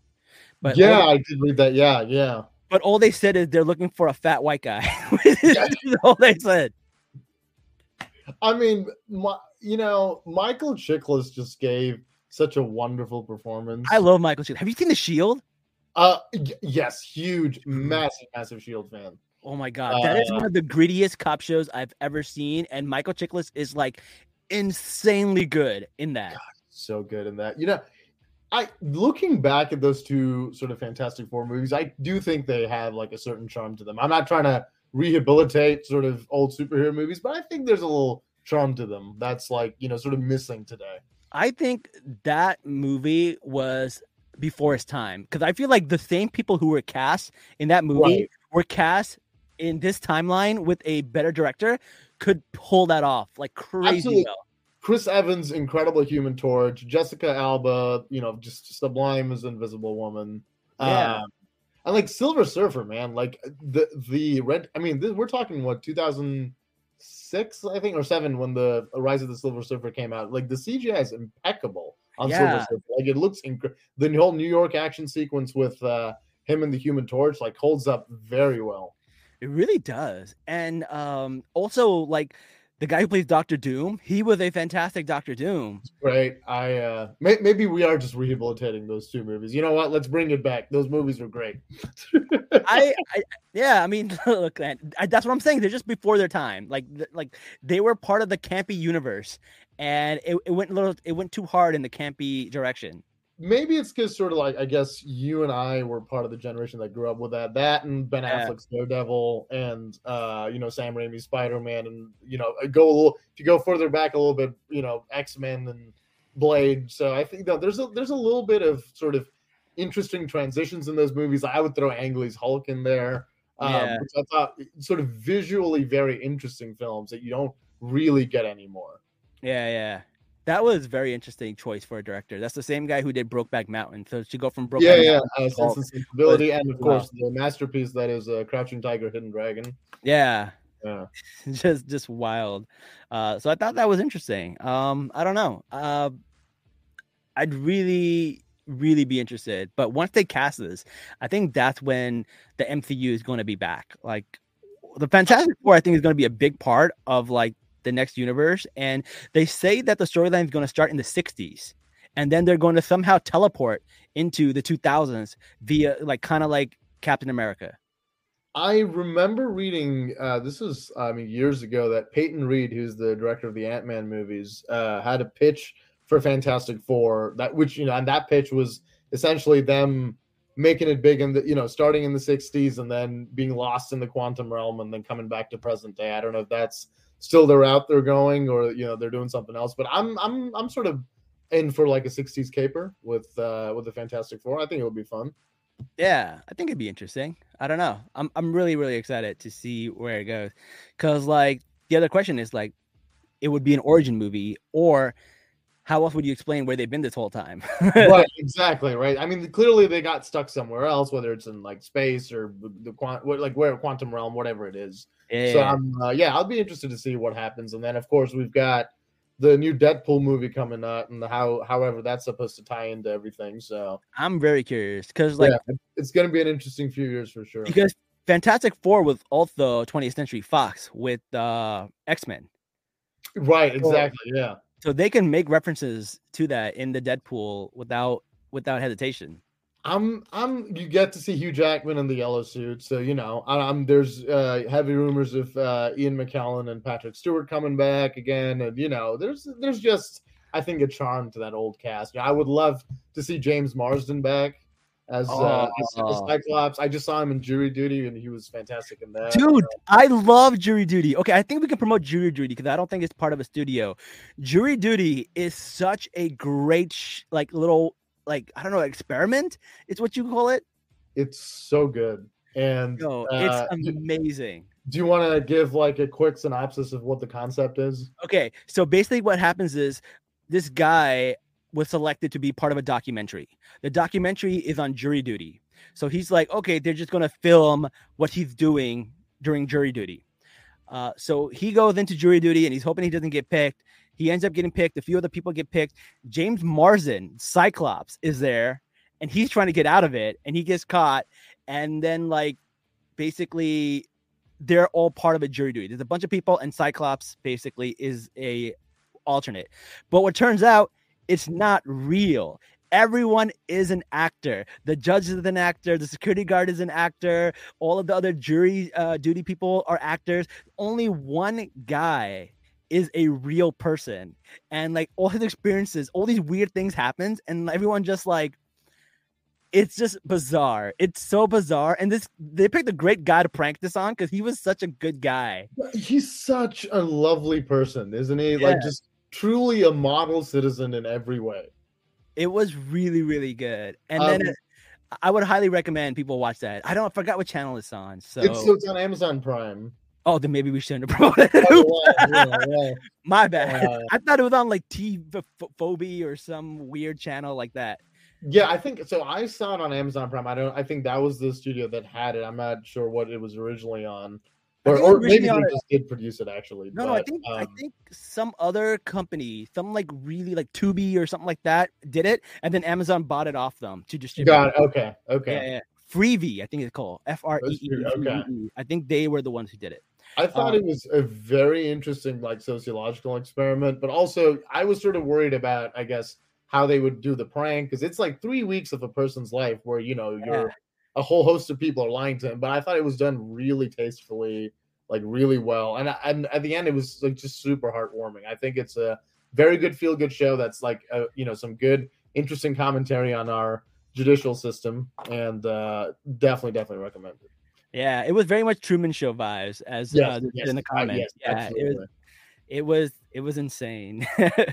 Speaker 2: but all
Speaker 4: yeah, I did read that. Yeah, yeah.
Speaker 2: But all they said is they're looking for a fat white guy. That's all they said.
Speaker 4: I mean, my, you know, Michael Chiklis just gave such a wonderful performance.
Speaker 2: I love Michael Shield. Have you seen The Shield?
Speaker 4: Uh, y- yes, huge, massive, massive Shield fan.
Speaker 2: Oh my god, that is
Speaker 4: Uh,
Speaker 2: one of the grittiest cop shows I've ever seen, and Michael Chiklis is like insanely good in that.
Speaker 4: so good in that. You know, I looking back at those two sort of Fantastic Four movies, I do think they have like a certain charm to them. I'm not trying to rehabilitate sort of old superhero movies, but I think there's a little charm to them that's like you know sort of missing today.
Speaker 2: I think that movie was before its time because I feel like the same people who were cast in that movie
Speaker 4: Right.
Speaker 2: were cast in this timeline with a better director could pull that off like crazy well.
Speaker 4: Chris Evans, incredible Human Torch. Jessica Alba, you know, just sublime as Invisible Woman.
Speaker 2: Yeah.
Speaker 4: Um, and like Silver Surfer, man, like the the red. I mean, this, we're talking what 2006, I think, or seven when the Rise of the Silver Surfer came out. Like the CGI is impeccable on
Speaker 2: Yeah.
Speaker 4: Silver Surfer. Like it looks incredible. The whole New York action sequence with uh, him and the Human Torch like holds up very well.
Speaker 2: It really does. And um also like the guy who plays Doctor Doom, he was a fantastic Doctor Doom.
Speaker 4: Right. I uh may, maybe we are just rehabilitating those two movies. You know what? Let's bring it back. Those movies were great.
Speaker 2: I, I yeah, I mean look man, I, that's what I'm saying. They're just before their time. Like th- like they were part of the campy universe and it, it went a little it went too hard in the campy direction.
Speaker 4: Maybe it's because sort of like I guess you and I were part of the generation that grew up with that. That and Ben
Speaker 2: Yeah.
Speaker 4: Affleck's Daredevil and uh, you know, Sam Raimi's Spider Man and you know, go a little if you go further back a little bit, you know, X Men and Blade. So I think that there's a there's a little bit of sort of interesting transitions in those movies. I would throw Ang Lee's Hulk in there. Um,
Speaker 2: Yeah.
Speaker 4: which I thought sort of visually very interesting films that you don't really get anymore.
Speaker 2: Yeah, yeah. That was very interesting choice for a director. That's the same guy who did Brokeback Mountain. So to go from Brokeback
Speaker 4: yeah, yeah, uh, Sense and Sensibility, and of
Speaker 2: Wow.
Speaker 4: course the masterpiece that is uh, Crouching Tiger, Hidden Dragon.
Speaker 2: yeah,
Speaker 4: Yeah,
Speaker 2: just just wild. Uh, so I thought that was interesting. Um, I don't know. Uh, I'd really, really be interested. But once they cast this, I think that's when the MCU is going to be back. Like the Fantastic Four, I think is going to be a big part of like the next universe. And they say that the storyline is going to start in the '60s, and then they're going to somehow teleport into the 2000s via like kind of like Captain America.
Speaker 4: I remember reading uh, this was I mean years ago that Peyton Reed, who's the director of the Ant Man movies, uh, had a pitch for Fantastic Four that which you know and that pitch was essentially them making it big in the you know starting in the 60s and then being lost in the quantum realm and then coming back to present day. I don't know if that's still the route they're going or you know they're doing something else, but I'm I'm I'm sort of in for like a 60s caper with uh with the Fantastic Four. I think it would be fun.
Speaker 2: Yeah, I think it'd be interesting. I don't know. I'm I'm really really excited to see where it goes, because like the other question is like, it would be an origin movie, or how else would you explain where they've been this whole time?
Speaker 4: right, exactly. Right. I mean, clearly they got stuck somewhere else, whether it's in like space or the quant, like where quantum realm, whatever it is.
Speaker 2: Yeah.
Speaker 4: So I'm, uh, yeah, I'll be interested to see what happens, and then of course we've got the new Deadpool movie coming out, and how however that's supposed to tie into everything. So
Speaker 2: I'm very curious because like
Speaker 4: yeah, it's going to be an interesting few years for sure.
Speaker 2: because Fantastic Four was also 20th Century Fox with uh X Men,
Speaker 4: Right. Exactly. Yeah.
Speaker 2: So they can make references to that in the Deadpool without without hesitation.
Speaker 4: I'm I'm you get to see Hugh Jackman in the yellow suit, so you know I- I'm there's uh, heavy rumors of uh, Ian McKellen and Patrick Stewart coming back again, and you know there's there's just I think a charm to that old cast. I would love to see James Marsden back as uh, as, as
Speaker 2: Oh.
Speaker 4: Cyclops. I just saw him in Jury Duty, and he was fantastic in that.
Speaker 2: Dude, I love Jury Duty. Okay, I think we can promote Jury Duty because I don't think it's part of a studio. Jury Duty is such a great, sh- like little, like I don't know, experiment. It's what you call it.
Speaker 4: it's so good. And uh,
Speaker 2: it's
Speaker 4: do,
Speaker 2: amazing.
Speaker 4: do you want to give like a quick synopsis of what the concept is?
Speaker 2: Okay, so basically, what happens is this guy was selected to be part of a documentary. The documentary is on jury duty. So he's like, okay, they're just going to film what he's doing during jury duty. Uh, so he goes into jury duty and he's hoping he doesn't get picked. He ends up getting picked. A few other people get picked. James Marsden, Cyclops, is there and he's trying to get out of it and he gets caught. And then, like, basically, they're all part of a jury duty. There's a bunch of people, and Cyclops basically is a alternate. But what turns out, it's not real. Everyone is an actor. The judge is an actor. The security guard is an actor. All of the other jury uh, duty people are actors. Only one guy is a real person, and like all his experiences, all these weird things happens, and everyone just like it's just bizarre. It's so bizarre. And this they picked a great guy to prank this on because he was such a good guy.
Speaker 4: He's such a lovely person, isn't he?
Speaker 2: Yeah.
Speaker 4: Like just truly a model citizen in every way.
Speaker 2: It was really, really good. And then
Speaker 4: Um,
Speaker 2: it- I would highly recommend people watch that. I don't I forgot what channel it's on. So
Speaker 4: It's so it's on Amazon Prime.
Speaker 2: oh then maybe we shouldn't have promoted it.
Speaker 4: way, yeah, yeah.
Speaker 2: My bad.
Speaker 4: Uh,
Speaker 2: I thought it was on like T Phobie or some weird channel like that.
Speaker 4: Yeah, I think so. I saw it on Amazon Prime. I don't. I think that was the studio that had it. I'm not sure what it was originally on, or,
Speaker 2: think it was
Speaker 4: or maybe they just did produce it actually.
Speaker 2: No, no, I
Speaker 4: but,
Speaker 2: think I
Speaker 4: um,
Speaker 2: think some other company, some like really like Tubi or something like that, did it, and then Amazon bought it off them to distribute.
Speaker 4: got it. Okay, okay.
Speaker 2: Yeah, yeah. Freevee, I think it's called F R E E.
Speaker 4: Okay.
Speaker 2: I think they were the ones who did it.
Speaker 4: I thought
Speaker 2: Um,
Speaker 4: it was a very interesting, like sociological experiment, but also I was sort of worried about, I guess, how they would do the prank because it's like three weeks of a person's life where you know you're a whole host of people are lying to him. But I thought it was done really tastefully, like really well, and and at the end it was like just super heartwarming. I think it's a very good feel good show that's like uh, you know some good interesting commentary on our judicial system, and uh definitely definitely recommend it.
Speaker 2: Yeah, it was very much Truman Show vibes, as
Speaker 4: Yes,
Speaker 2: uh,
Speaker 4: yes,
Speaker 2: in the
Speaker 4: uh,
Speaker 2: comments.
Speaker 4: yes,
Speaker 2: yeah, it was, it was it was insane.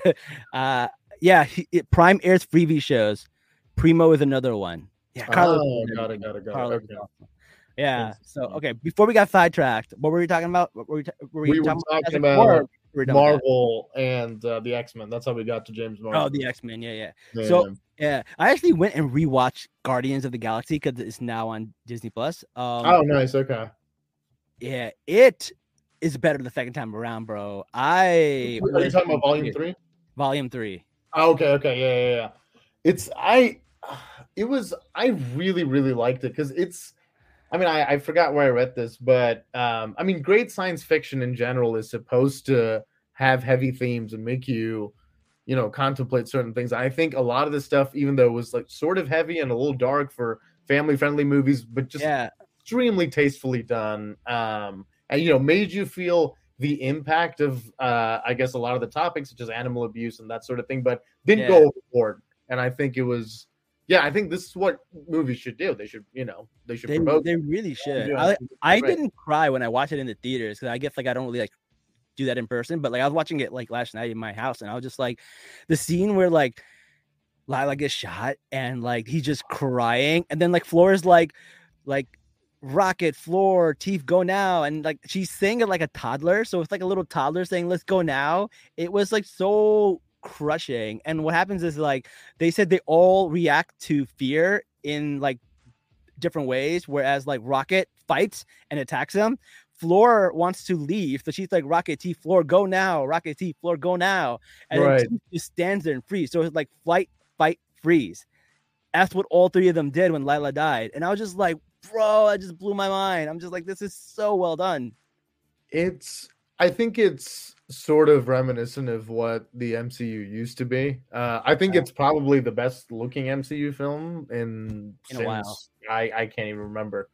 Speaker 2: uh, yeah, he, it, Prime airs Freevee shows. Primo is another one. Yeah, Carlos.
Speaker 4: Oh, got it, got it, got it. Okay.
Speaker 2: Awesome. Yeah. So okay, before we got sidetracked, what were we talking about? What were we, ta- were
Speaker 4: We were
Speaker 2: talking
Speaker 4: talking
Speaker 2: Fantastic
Speaker 4: about
Speaker 2: or were we done with that?
Speaker 4: Marvel and uh, the X Men. That's how we got to James Marvel.
Speaker 2: Oh, the X Men. Yeah, yeah. so- Yeah, I actually went and rewatched Guardians of the Galaxy because it's now on Disney Plus. Um,
Speaker 4: oh, nice. Okay.
Speaker 2: yeah, it is better the second time around, bro. I
Speaker 4: Are you talking about Volume. Three?
Speaker 2: Volume three.
Speaker 4: Oh, okay. Okay. Yeah. Yeah. Yeah. It's I. It was. I really, really liked it because it's. I mean, I, I forgot where I read this, but um, I mean, great science fiction in general is supposed to have heavy themes and make you, you know, contemplate certain things. I think a lot of this stuff, even though it was like sort of heavy and a little dark for family-friendly movies, but just
Speaker 2: yeah,
Speaker 4: extremely tastefully done. Um, and you know, made you feel the impact of uh, I guess a lot of the topics such as animal abuse and that sort of thing, but didn't
Speaker 2: Yeah.
Speaker 4: go overboard. And I think it was, yeah, I think this is what movies should do. They should, you know, they should
Speaker 2: They,
Speaker 4: promote.
Speaker 2: they really should.
Speaker 4: Yeah,
Speaker 2: I, I
Speaker 4: right.
Speaker 2: didn't cry when I watched it in the theaters because I guess like I don't really like do that in person. But like I was watching it like last night in my house, and I was just like, the scene where like Lylla gets shot and like he's just crying, and then like Flora's like, like rocket floor teeth go now and like she's saying it like a toddler so it's like a little toddler saying let's go now it was like so crushing and what happens is like they said they all react to fear in like different ways whereas like rocket fights and attacks them. Floor wants to leave so she's like rocket t floor go now rocket t floor go now and then
Speaker 4: Right.
Speaker 2: Just stands there and freeze so it's like flight fight freeze. That's what all three of them did when Lylla died and i was just like bro that just blew my mind. I'm just like this is so well done.
Speaker 4: It's I think it's sort of reminiscent of what the MCU used to be. Uh, I think it's probably the best looking MCU film in,
Speaker 2: In a while.
Speaker 4: since I I can't even remember.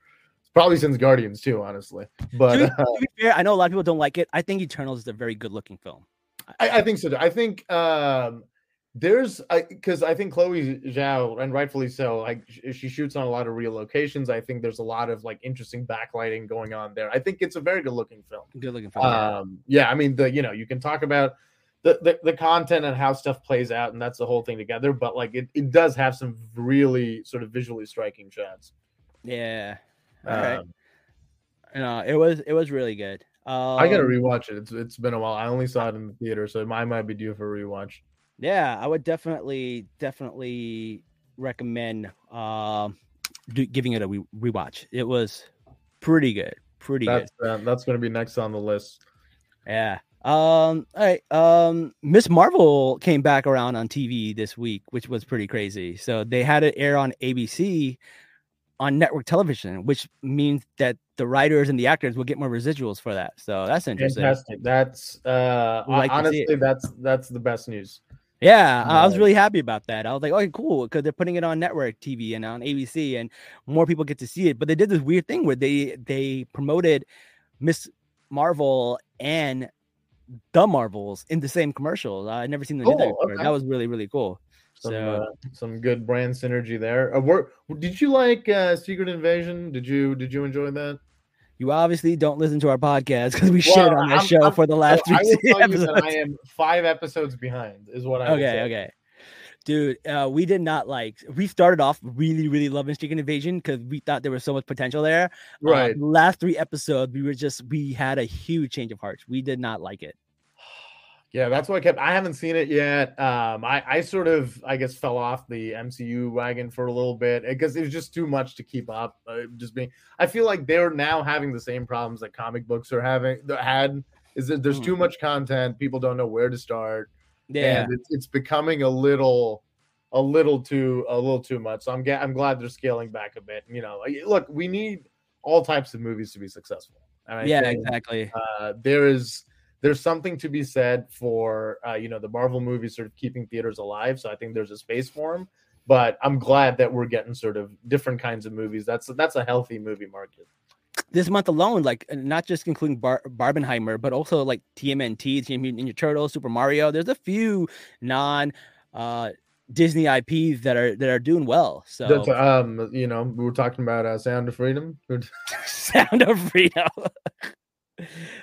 Speaker 4: Probably since Guardians too, honestly. But
Speaker 2: to, be,
Speaker 4: uh,
Speaker 2: to be fair i know a lot of people don't like it i think eternals is a very good looking film
Speaker 4: I, I think so. too. I think um, there's because I, think Chloe Zhao, and rightfully so, like sh- she shoots on a lot of real locations. I think there's a lot of like interesting backlighting going on there. I think it's a very good looking film.
Speaker 2: good looking film
Speaker 4: Um, yeah, I mean the you know you can talk about the, the the content and how stuff plays out, and that's the whole thing together. But like it, it does have some really sort of visually striking shots.
Speaker 2: yeah all right
Speaker 4: Um,
Speaker 2: no it was it was really good um,
Speaker 4: I gotta rewatch it. It's it's been a while. I only saw it in the theater, so I might be due for a rewatch.
Speaker 2: Yeah i would definitely definitely recommend um do, giving it a re- rewatch it was pretty good pretty good
Speaker 4: That's uh, that's gonna be next on the list.
Speaker 2: Yeah. Um. All right. Um. Miss Marvel came back around on TV this week, which was pretty crazy. So they had it air on ABC on network television, which means that the writers and the actors will get more residuals for that. So that's interesting.
Speaker 4: Fantastic. That's uh
Speaker 2: like
Speaker 4: honestly that's that's the best news.
Speaker 2: Yeah, I was really happy about that. I was like, "Okay, cool," because they're putting it on network TV and on ABC, and more people get to see it. But they did this weird thing where they they promoted Miss Marvel and the Marvels in the same commercial. I never seen them do that
Speaker 4: Oh,
Speaker 2: before.
Speaker 4: okay.
Speaker 2: That was really really cool.
Speaker 4: Some
Speaker 2: So
Speaker 4: uh, some good brand synergy there. Uh, were, did you like uh, Secret Invasion? Did you did you enjoy that?
Speaker 2: You obviously don't listen to our podcast because we shit
Speaker 4: Well,
Speaker 2: on that
Speaker 4: I'm-
Speaker 2: show
Speaker 4: I'm-
Speaker 2: for the last
Speaker 4: So I will
Speaker 2: three
Speaker 4: you
Speaker 2: episodes.
Speaker 4: that I am five episodes behind. Is what I
Speaker 2: okay, okay. Dude, uh, we did not like. We started off really, really loving Secret Invasion because we thought there was so much potential there. Uh,
Speaker 4: Right.
Speaker 2: last three episodes, we were just we had a huge change of hearts. We did not like it.
Speaker 4: Yeah, that's what I kept. I haven't seen it yet. Um, I, I sort of, I guess, fell off the MCU wagon for a little bit because it was just too much to keep up. Uh, just being, I feel like they're now having the same problems that comic books are having. that Had is that there's too
Speaker 2: Mhm.
Speaker 4: much content. People don't know where to start.
Speaker 2: Yeah,
Speaker 4: and it's, it's becoming a little, a little too, a little too much. So I'm, ga- I'm glad they're scaling back a bit. You know, look, we need all types of movies to be successful. And I
Speaker 2: yeah,
Speaker 4: think,
Speaker 2: exactly.
Speaker 4: uh, there is there's something to be said for uh, you know the Marvel movies sort of keeping theaters alive. So I think there's a space for them. But I'm glad that we're getting sort of different kinds of movies. That's that's a healthy movie market.
Speaker 2: This month alone, like not just including Bar- Barbenheimer, but also like TMNT, Teenage Mutant Ninja Turtles, Super Mario. There's a few non uh Disney IPs that are that are doing well. So
Speaker 4: That's um you know we were talking about uh, Sound of Freedom.
Speaker 2: Sound of Freedom.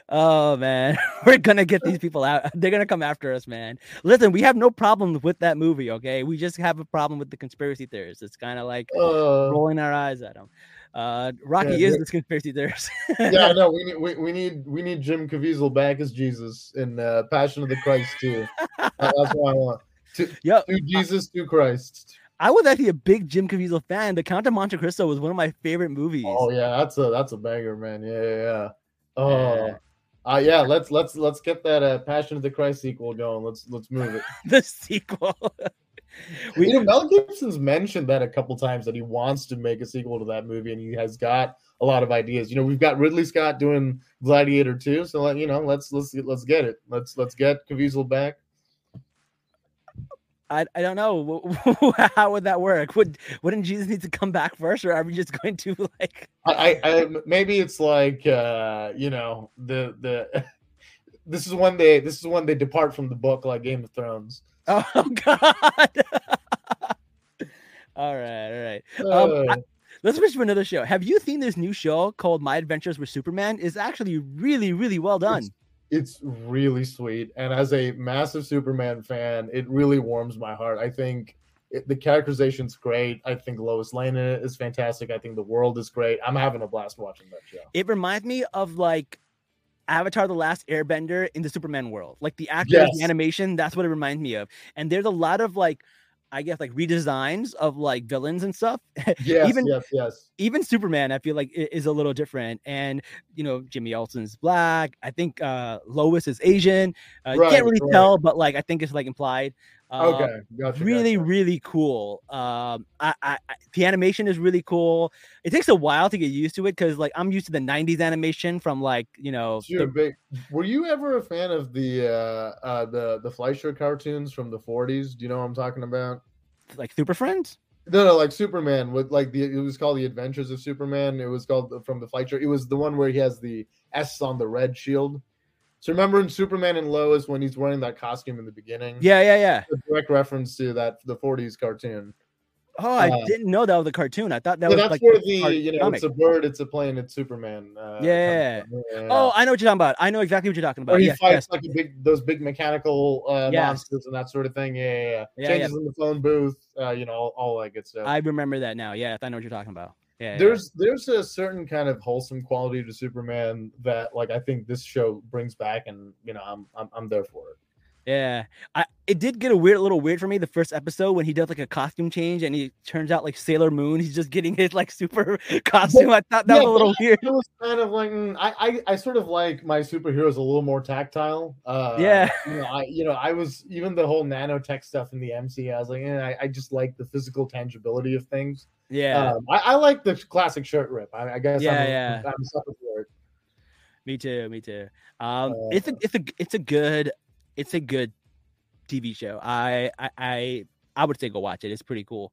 Speaker 2: oh man, we're gonna get these people out. They're gonna come after us, man. Listen, we have no problem with that movie. Okay, we just have a problem with the conspiracy theorists. It's kind of like
Speaker 4: Uh,
Speaker 2: rolling our eyes at them. Uh, Rocky
Speaker 4: Yeah,
Speaker 2: is
Speaker 4: yeah.
Speaker 2: this conspiracy theorist.
Speaker 4: yeah, no, we need we, we need we need Jim Caviezel back as Jesus in uh, Passion of the Christ too. That's what I want. To,
Speaker 2: Yo,
Speaker 4: to Jesus, to Christ.
Speaker 2: I was actually a big Jim Caviezel fan. The Count of Monte Cristo was one of my favorite movies.
Speaker 4: Oh yeah, that's a that's a banger, man. Yeah, yeah, yeah. Oh, uh, yeah. Let's let's let's get that uh, Passion of the Christ sequel going. Let's let's move it.
Speaker 2: the sequel.
Speaker 4: you
Speaker 2: we,
Speaker 4: know, Mel Gibson's mentioned that a couple times that he wants to make a sequel to that movie, and he has got a lot of ideas. You know, we've got Ridley Scott doing Gladiator 2, so let you know, let's let's let's get it. Let's let's get Caviezel back.
Speaker 2: I, I don't know how would that work. Would wouldn't Jesus need to come back first, or are we just going to like?
Speaker 4: I, I, maybe it's like uh, you know the the this is when they this is when they depart from the book like Game of Thrones.
Speaker 2: Oh God! all right, all right. Um, I,
Speaker 4: Uh,
Speaker 2: let's switch to another show. Have you seen this new show called My Adventures with Superman? It's actually really, really well done.
Speaker 4: it's really sweet, and as a massive Superman fan, it really warms my heart. I think it, the characterization's great. I think Lois Lane in it is fantastic. I think the world is great. I'm having a blast watching that show.
Speaker 2: It reminds me of like Avatar: The Last Airbender in the Superman world. Like the actors, the animation, that's what it reminds me of. And there's a lot of like, I guess like redesigns of like villains and stuff.
Speaker 4: Yes,
Speaker 2: Even-
Speaker 4: yes, yes.
Speaker 2: Even Superman, I feel like is a little different. And you know, Jimmy Olsen's black. I think uh Lois is Asian. Uh, you
Speaker 4: Right,
Speaker 2: can't really
Speaker 4: right.
Speaker 2: tell, but like I think it's like implied.
Speaker 4: Okay, gotcha.
Speaker 2: really
Speaker 4: gotcha.
Speaker 2: really cool um I, I I- the animation is really cool it takes a while to get used to it because like i'm used to the 90s animation from like you know
Speaker 4: Sure,
Speaker 2: the-
Speaker 4: big. Were you ever a fan of the uh, uh, the the Fleischer cartoons from the 40s? Do you know what I'm talking about?
Speaker 2: like super friends
Speaker 4: No, no, like Superman with like the it was called the Adventures of Superman. It was called from the Fleischer. It was the one where he has the S on the red shield. So remember in Superman and Lois when he's wearing that costume in the beginning?
Speaker 2: yeah yeah yeah
Speaker 4: a direct reference to that the 40s cartoon.
Speaker 2: oh i
Speaker 4: Uh,
Speaker 2: didn't know that was a cartoon i thought that
Speaker 4: So
Speaker 2: was
Speaker 4: that's
Speaker 2: like
Speaker 4: where the you know
Speaker 2: comic.
Speaker 4: it's a bird, it's a plane, it's Superman. Uh,
Speaker 2: Yeah.
Speaker 4: Yeah.
Speaker 2: oh i know what you're talking about i know exactly what you're talking
Speaker 4: Where
Speaker 2: about
Speaker 4: he
Speaker 2: yes,
Speaker 4: fights
Speaker 2: yes.
Speaker 4: like a big those big mechanical uh,
Speaker 2: Yes.
Speaker 4: monsters and that sort of thing. Yeah, yeah, yeah.
Speaker 2: Yeah,
Speaker 4: Changes in the phone booth, uh, you know, all, all that good stuff.
Speaker 2: i remember that now yeah i know what you're talking about yeah, yeah.
Speaker 4: there's there's a certain kind of wholesome quality to Superman that like I think this show brings back, and you know I'm I'm, I'm there for it.
Speaker 2: Yeah, I it did get a weird, little weird for me the first episode when he does like a costume change and he turns out like Sailor Moon. He's just getting his like super costume. I thought that
Speaker 4: Yeah,
Speaker 2: was a little weird.
Speaker 4: It was kind of like mm, I, I I sort of like my superheroes a little more tactile. Uh,
Speaker 2: Yeah.
Speaker 4: you know I you know I was even the whole nanotech stuff in the MC. I was like, eh, I, I just like the physical tangibility of things.
Speaker 2: Yeah,
Speaker 4: Um, I, I like the classic shirt rip. I, I guess
Speaker 2: Yeah,
Speaker 4: I'm,
Speaker 2: yeah.
Speaker 4: I'm sucker for it.
Speaker 2: me too, me too. Um,
Speaker 4: Uh,
Speaker 2: it's a it's a it's a good it's a good TV show. I I I, I would say go watch it. It's pretty cool.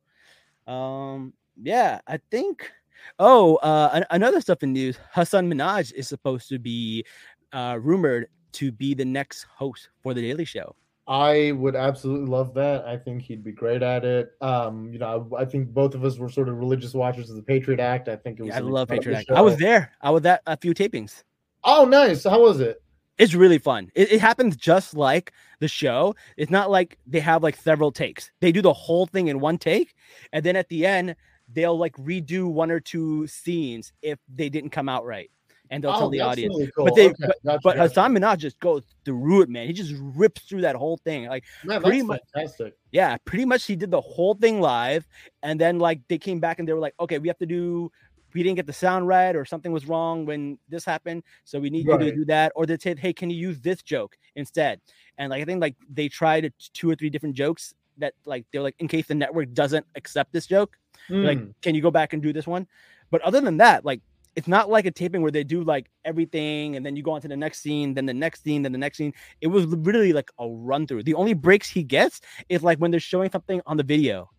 Speaker 2: Um, yeah, I think. Oh, uh, an- another stuff in news. Hasan Minhaj is supposed to be uh, rumored to be the next host for the Daily Show.
Speaker 4: I would absolutely love that. I think he'd be great at it. Um, you know, I, I think both of us were sort of religious watchers of the Patriot Act. I think it was.
Speaker 2: Yeah, I love Patriot Act. I was there. I was at a few tapings.
Speaker 4: Oh, nice. How was it?
Speaker 2: It's really fun. It, it happens just like the show. It's not like they have like several takes. They do the whole thing in one take, and then at the end they'll like redo one or two scenes if they didn't come out right, and they'll tell the
Speaker 4: Oh,
Speaker 2: audience.
Speaker 4: really cool.
Speaker 2: But they,
Speaker 4: Okay,
Speaker 2: but,
Speaker 4: gotcha,
Speaker 2: but
Speaker 4: gotcha.
Speaker 2: Hasan Minhaj just goes through it, man. He just rips through that whole thing. Like,
Speaker 4: Man,
Speaker 2: pretty much-
Speaker 4: fantastic.
Speaker 2: yeah, pretty much he did the whole thing live, and then like they came back and they were like, okay, we have to do. We didn't get the sound right, or something was wrong when this happened, so we need you to do that. Or they said, hey, can you use this joke instead? And like I think like they tried two or three different jokes that like they're like in case the network doesn't accept this joke, like
Speaker 4: Hmm.
Speaker 2: can you go back and do this one? But other than that, like it's not like a taping where they do like everything and then you go on to the next scene, then the next scene, then the next scene. It was really like a run through. The only breaks he gets is like when they're showing something on the video.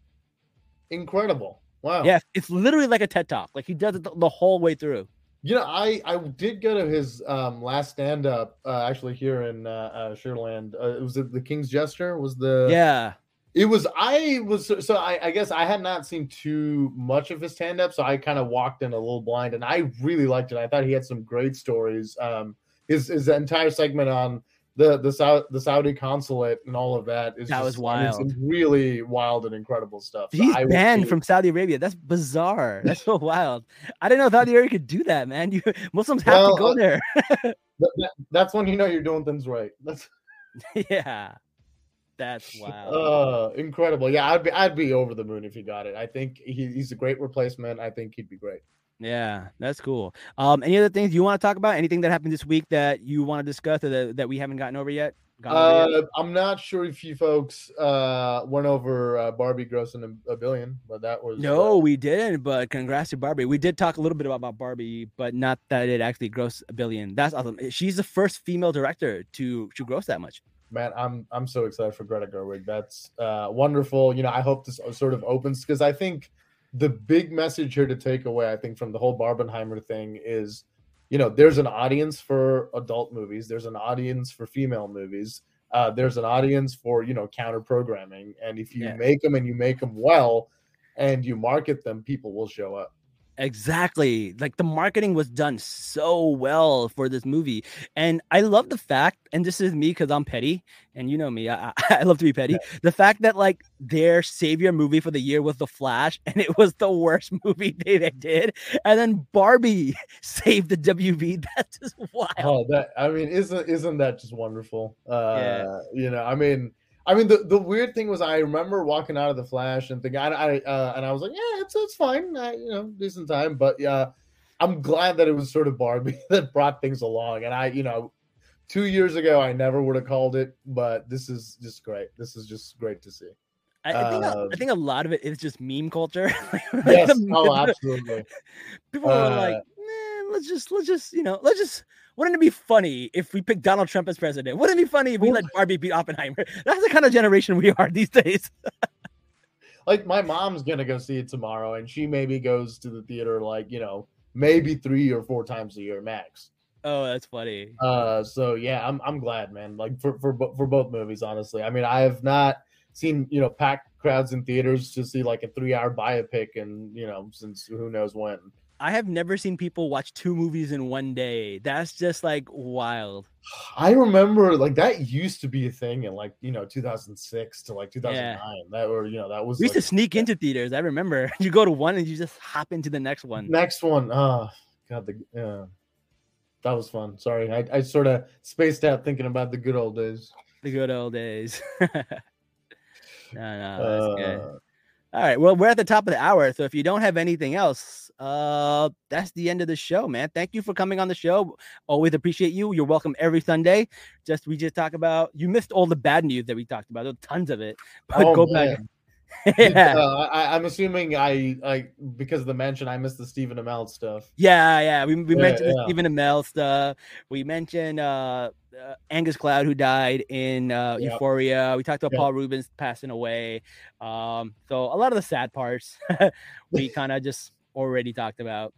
Speaker 4: incredible. Wow.
Speaker 2: Yeah, it's literally like a TED talk. Like he does it the, the whole way through.
Speaker 4: You know, I I did go to his um last stand up uh, actually here in uh, uh Sugar Land. Uh, it was it the King's Jester was the
Speaker 2: Yeah.
Speaker 4: It was I was so I, I guess I had not seen too much of his stand up, so I kind of walked in a little blind, and I really liked it. I thought he had some great stories. Um, his his entire segment on the the Saudi the Saudi consulate and all of that is
Speaker 2: That was
Speaker 4: just- I mean, some
Speaker 2: wild.
Speaker 4: really wild and incredible stuff. So
Speaker 2: He's
Speaker 4: I
Speaker 2: banned from Saudi Arabia. That's bizarre. That's so wild. I didn't know Saudi Arabia could do that, man. You Muslims have
Speaker 4: Well,
Speaker 2: to go
Speaker 4: uh,
Speaker 2: there.
Speaker 4: that- that's when you know you're doing things right. That's
Speaker 2: yeah. That's wow.
Speaker 4: uh incredible. Yeah, I'd be I'd be over the moon if he got it. I think he, he's a great replacement. I think he'd be great.
Speaker 2: Yeah, that's cool. Um, any other things you want to talk about? Anything that happened this week that you want to discuss or that, that we haven't gotten over yet?
Speaker 4: Uh, I'm not sure if you folks uh, went over uh, Barbie grossing a, a billion, but that was
Speaker 2: No,
Speaker 4: uh,
Speaker 2: we didn't. But congrats to Barbie. We did talk a little bit about Barbie, but not that it actually grossed a billion. That's awesome. She's the first female director to to gross that much.
Speaker 4: Man, I'm I'm so excited for Greta Gerwig. That's uh, wonderful. You know, I hope this sort of opens because I think the big message here to take away, I think, from the whole Barbenheimer thing is, you know, there's an audience for adult movies. There's an audience for female movies. Uh, there's an audience for you know counter programming, and if you
Speaker 2: Yeah.
Speaker 4: make them and you make them well, and you market them, people will show up.
Speaker 2: Exactly. Like the marketing was done so well for this movie. And I love the fact, and this is me because I'm petty, and you know me, I, I love to be petty. The fact that like their savior movie for the year was The Flash, and it was the worst movie they, they did. And then Barbie saved the WB. That's just wild.
Speaker 4: Oh, that I mean, isn't isn't that just wonderful? Uh,
Speaker 2: Yeah.
Speaker 4: You know, I mean, I mean, the, the weird thing was, I remember walking out of the Flash and thinking, I, I uh, and I was like, yeah, it's it's fine, uh, you know, decent time, but yeah, I'm glad that it was sort of Barbie that brought things along, and I, you know. Two years ago, I never would have called it, but this is just great. This is just great to see.
Speaker 2: I, I think a,
Speaker 4: Uh,
Speaker 2: I think a lot of it is just meme culture. Like,
Speaker 4: Yes.
Speaker 2: the-
Speaker 4: Oh, absolutely.
Speaker 2: people are
Speaker 4: Uh,
Speaker 2: like, man, let's just let's just you know let's just wouldn't it be funny if we picked Donald Trump as president? Wouldn't it be funny if we let Barbie beat Oppenheimer? That's the kind of generation we are these days.
Speaker 4: like my mom's gonna go see it tomorrow and she maybe goes to the theater like you know maybe three or four times a year max
Speaker 2: Oh, that's funny.
Speaker 4: uh so yeah i'm i'm glad man like for for, for both movies honestly i mean i have not seen you know packed crowds in theaters to see like a three hour biopic and you know since who knows when
Speaker 2: I have never seen people watch two movies in one day. That's just like wild.
Speaker 4: i remember like that used to be a thing in like you know 2006 to like 2009 that were you know that was
Speaker 2: We used
Speaker 4: like,
Speaker 2: to sneak into theaters. I remember you go to one and you just hop into the next one.
Speaker 4: Next one. Oh, God, the yeah, that was fun. Sorry, I, I sort of spaced out thinking about the good old days.
Speaker 2: The good old days. no, no, that's good.
Speaker 4: Uh,
Speaker 2: All right. Well, we're at the top of the hour. So if you don't have anything else, uh, that's the end of the show, man. Thank you for coming on the show. Always appreciate you. You're welcome every Sunday. Just we just talk about you missed all the bad news that we talked about. There tons of it. But
Speaker 4: Oh,
Speaker 2: go back.
Speaker 4: man.
Speaker 2: yeah.
Speaker 4: uh, I, I'm assuming I I because of the mention I missed the Stephen Amell stuff.
Speaker 2: yeah, yeah. We, we
Speaker 4: Yeah,
Speaker 2: mentioned the
Speaker 4: yeah.
Speaker 2: Stephen Amell stuff. We mentioned uh, uh Angus Cloud who died in uh
Speaker 4: Yep.
Speaker 2: Euphoria. We talked about
Speaker 4: Yep.
Speaker 2: Paul Reubens passing away. Um, so a lot of the sad parts we kind of just already talked about.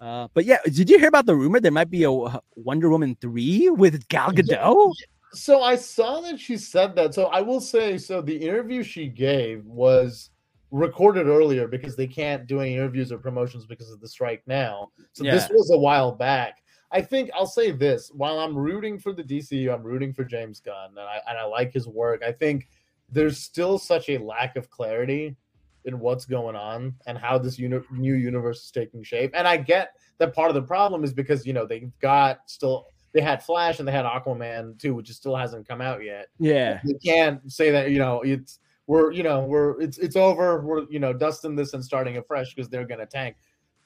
Speaker 2: Uh, but yeah, did you hear about the rumor there might be a uh, Wonder Woman three with Gal
Speaker 4: Yeah.
Speaker 2: Gadot?
Speaker 4: So I saw that she said that. So I will say, so the interview she gave was recorded earlier because they can't do any interviews or promotions because of the strike now. So this was a while back. I think I'll say this: while I'm rooting for the DCU, I'm rooting for James Gunn, and I and I like his work. I think there's still such a lack of clarity in what's going on and how this uni- new universe is taking shape. And I get that part of the problem is because you know they've got still they had Flash and they had Aquaman too, which still hasn't come out yet.
Speaker 2: Yeah,
Speaker 4: You can't say that you know it's we're you know we're it's it's over. We're you know dusting this and starting afresh because they're gonna tank.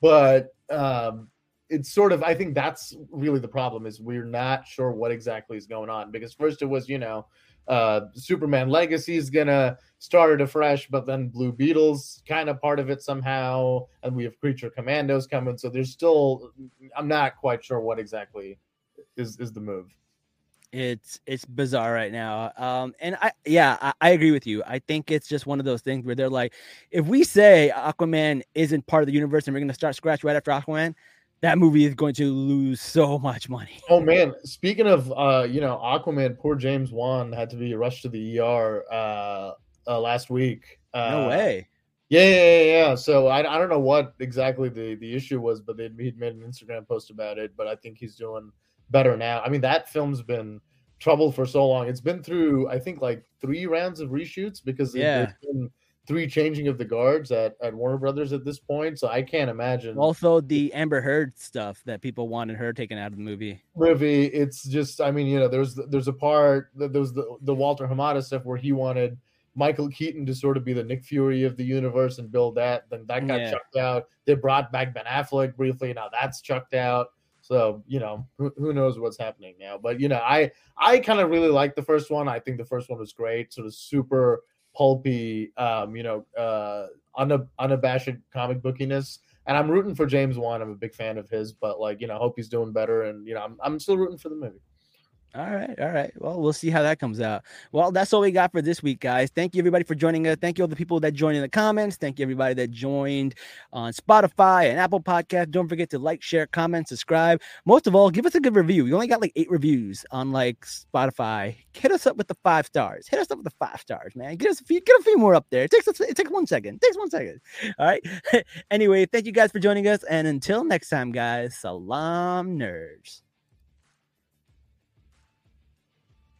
Speaker 4: But um it's sort of I think that's really the problem is we're not sure what exactly is going on because first it was you know uh Superman Legacy is gonna start it afresh, but then Blue Beetle's kind of part of it somehow, and we have Creature Commandos coming. So there's still I'm not quite sure what exactly is is the move.
Speaker 2: it's it's bizarre right now. Um, and I yeah, I, I agree with you. I think it's just one of those things where they're like, if we say Aquaman isn't part of the universe and we're gonna start scratch right after Aquaman, that movie is going to lose so much money.
Speaker 4: Oh man, speaking of uh, you know, Aquaman, poor James Wan had to be rushed to the ER uh, uh last week. Uh,
Speaker 2: No way.
Speaker 4: Yeah, yeah, yeah, yeah. So I, I don't know what exactly the the issue was, but they'd he'd made an Instagram post about it. But I think he's doing better now. I mean, that film's been troubled for so long. It's been through I think like three rounds of reshoots because it-
Speaker 2: Yeah.
Speaker 4: been three changing of the guards at, at Warner Brothers at this point. So I can't imagine
Speaker 2: Also, the Amber Heard stuff that people wanted her taken out of the movie.
Speaker 4: movie. It's just, I mean, you know, there's there's a part that there was the the Walter Hamada stuff where he wanted Michael Keaton to sort of be the Nick Fury of the universe and build that. Then that got
Speaker 2: Yeah.
Speaker 4: chucked out. They brought back Ben Affleck briefly. Now that's chucked out. So you know, who, who knows what's happening now? But you know, I I kind of really like the first one. I think the first one was great. Sort of super pulpy, um, you know, uh, unab- unabashed comic bookiness. And I'm rooting for James Wan. I'm a big fan of his, but like, you know, I hope he's doing better. And you know, I'm I'm still rooting for the movie.
Speaker 2: All right, all right. Well, we'll see how that comes out. Well, that's all we got for this week, guys. Thank you everybody for joining us. Thank you all the people that joined in the comments. Thank you everybody that joined on Spotify and Apple Podcast. Don't forget to like, share, comment, subscribe. Most of all, give us a good review. We only got like eight reviews on like Spotify. Hit us up with the five stars. Hit us up with the five stars, man. Get us a few, get a few more up there. It takes it takes one second. It takes one second. All right. anyway, thank you guys for joining us, and until next time, guys. Salaam nerds.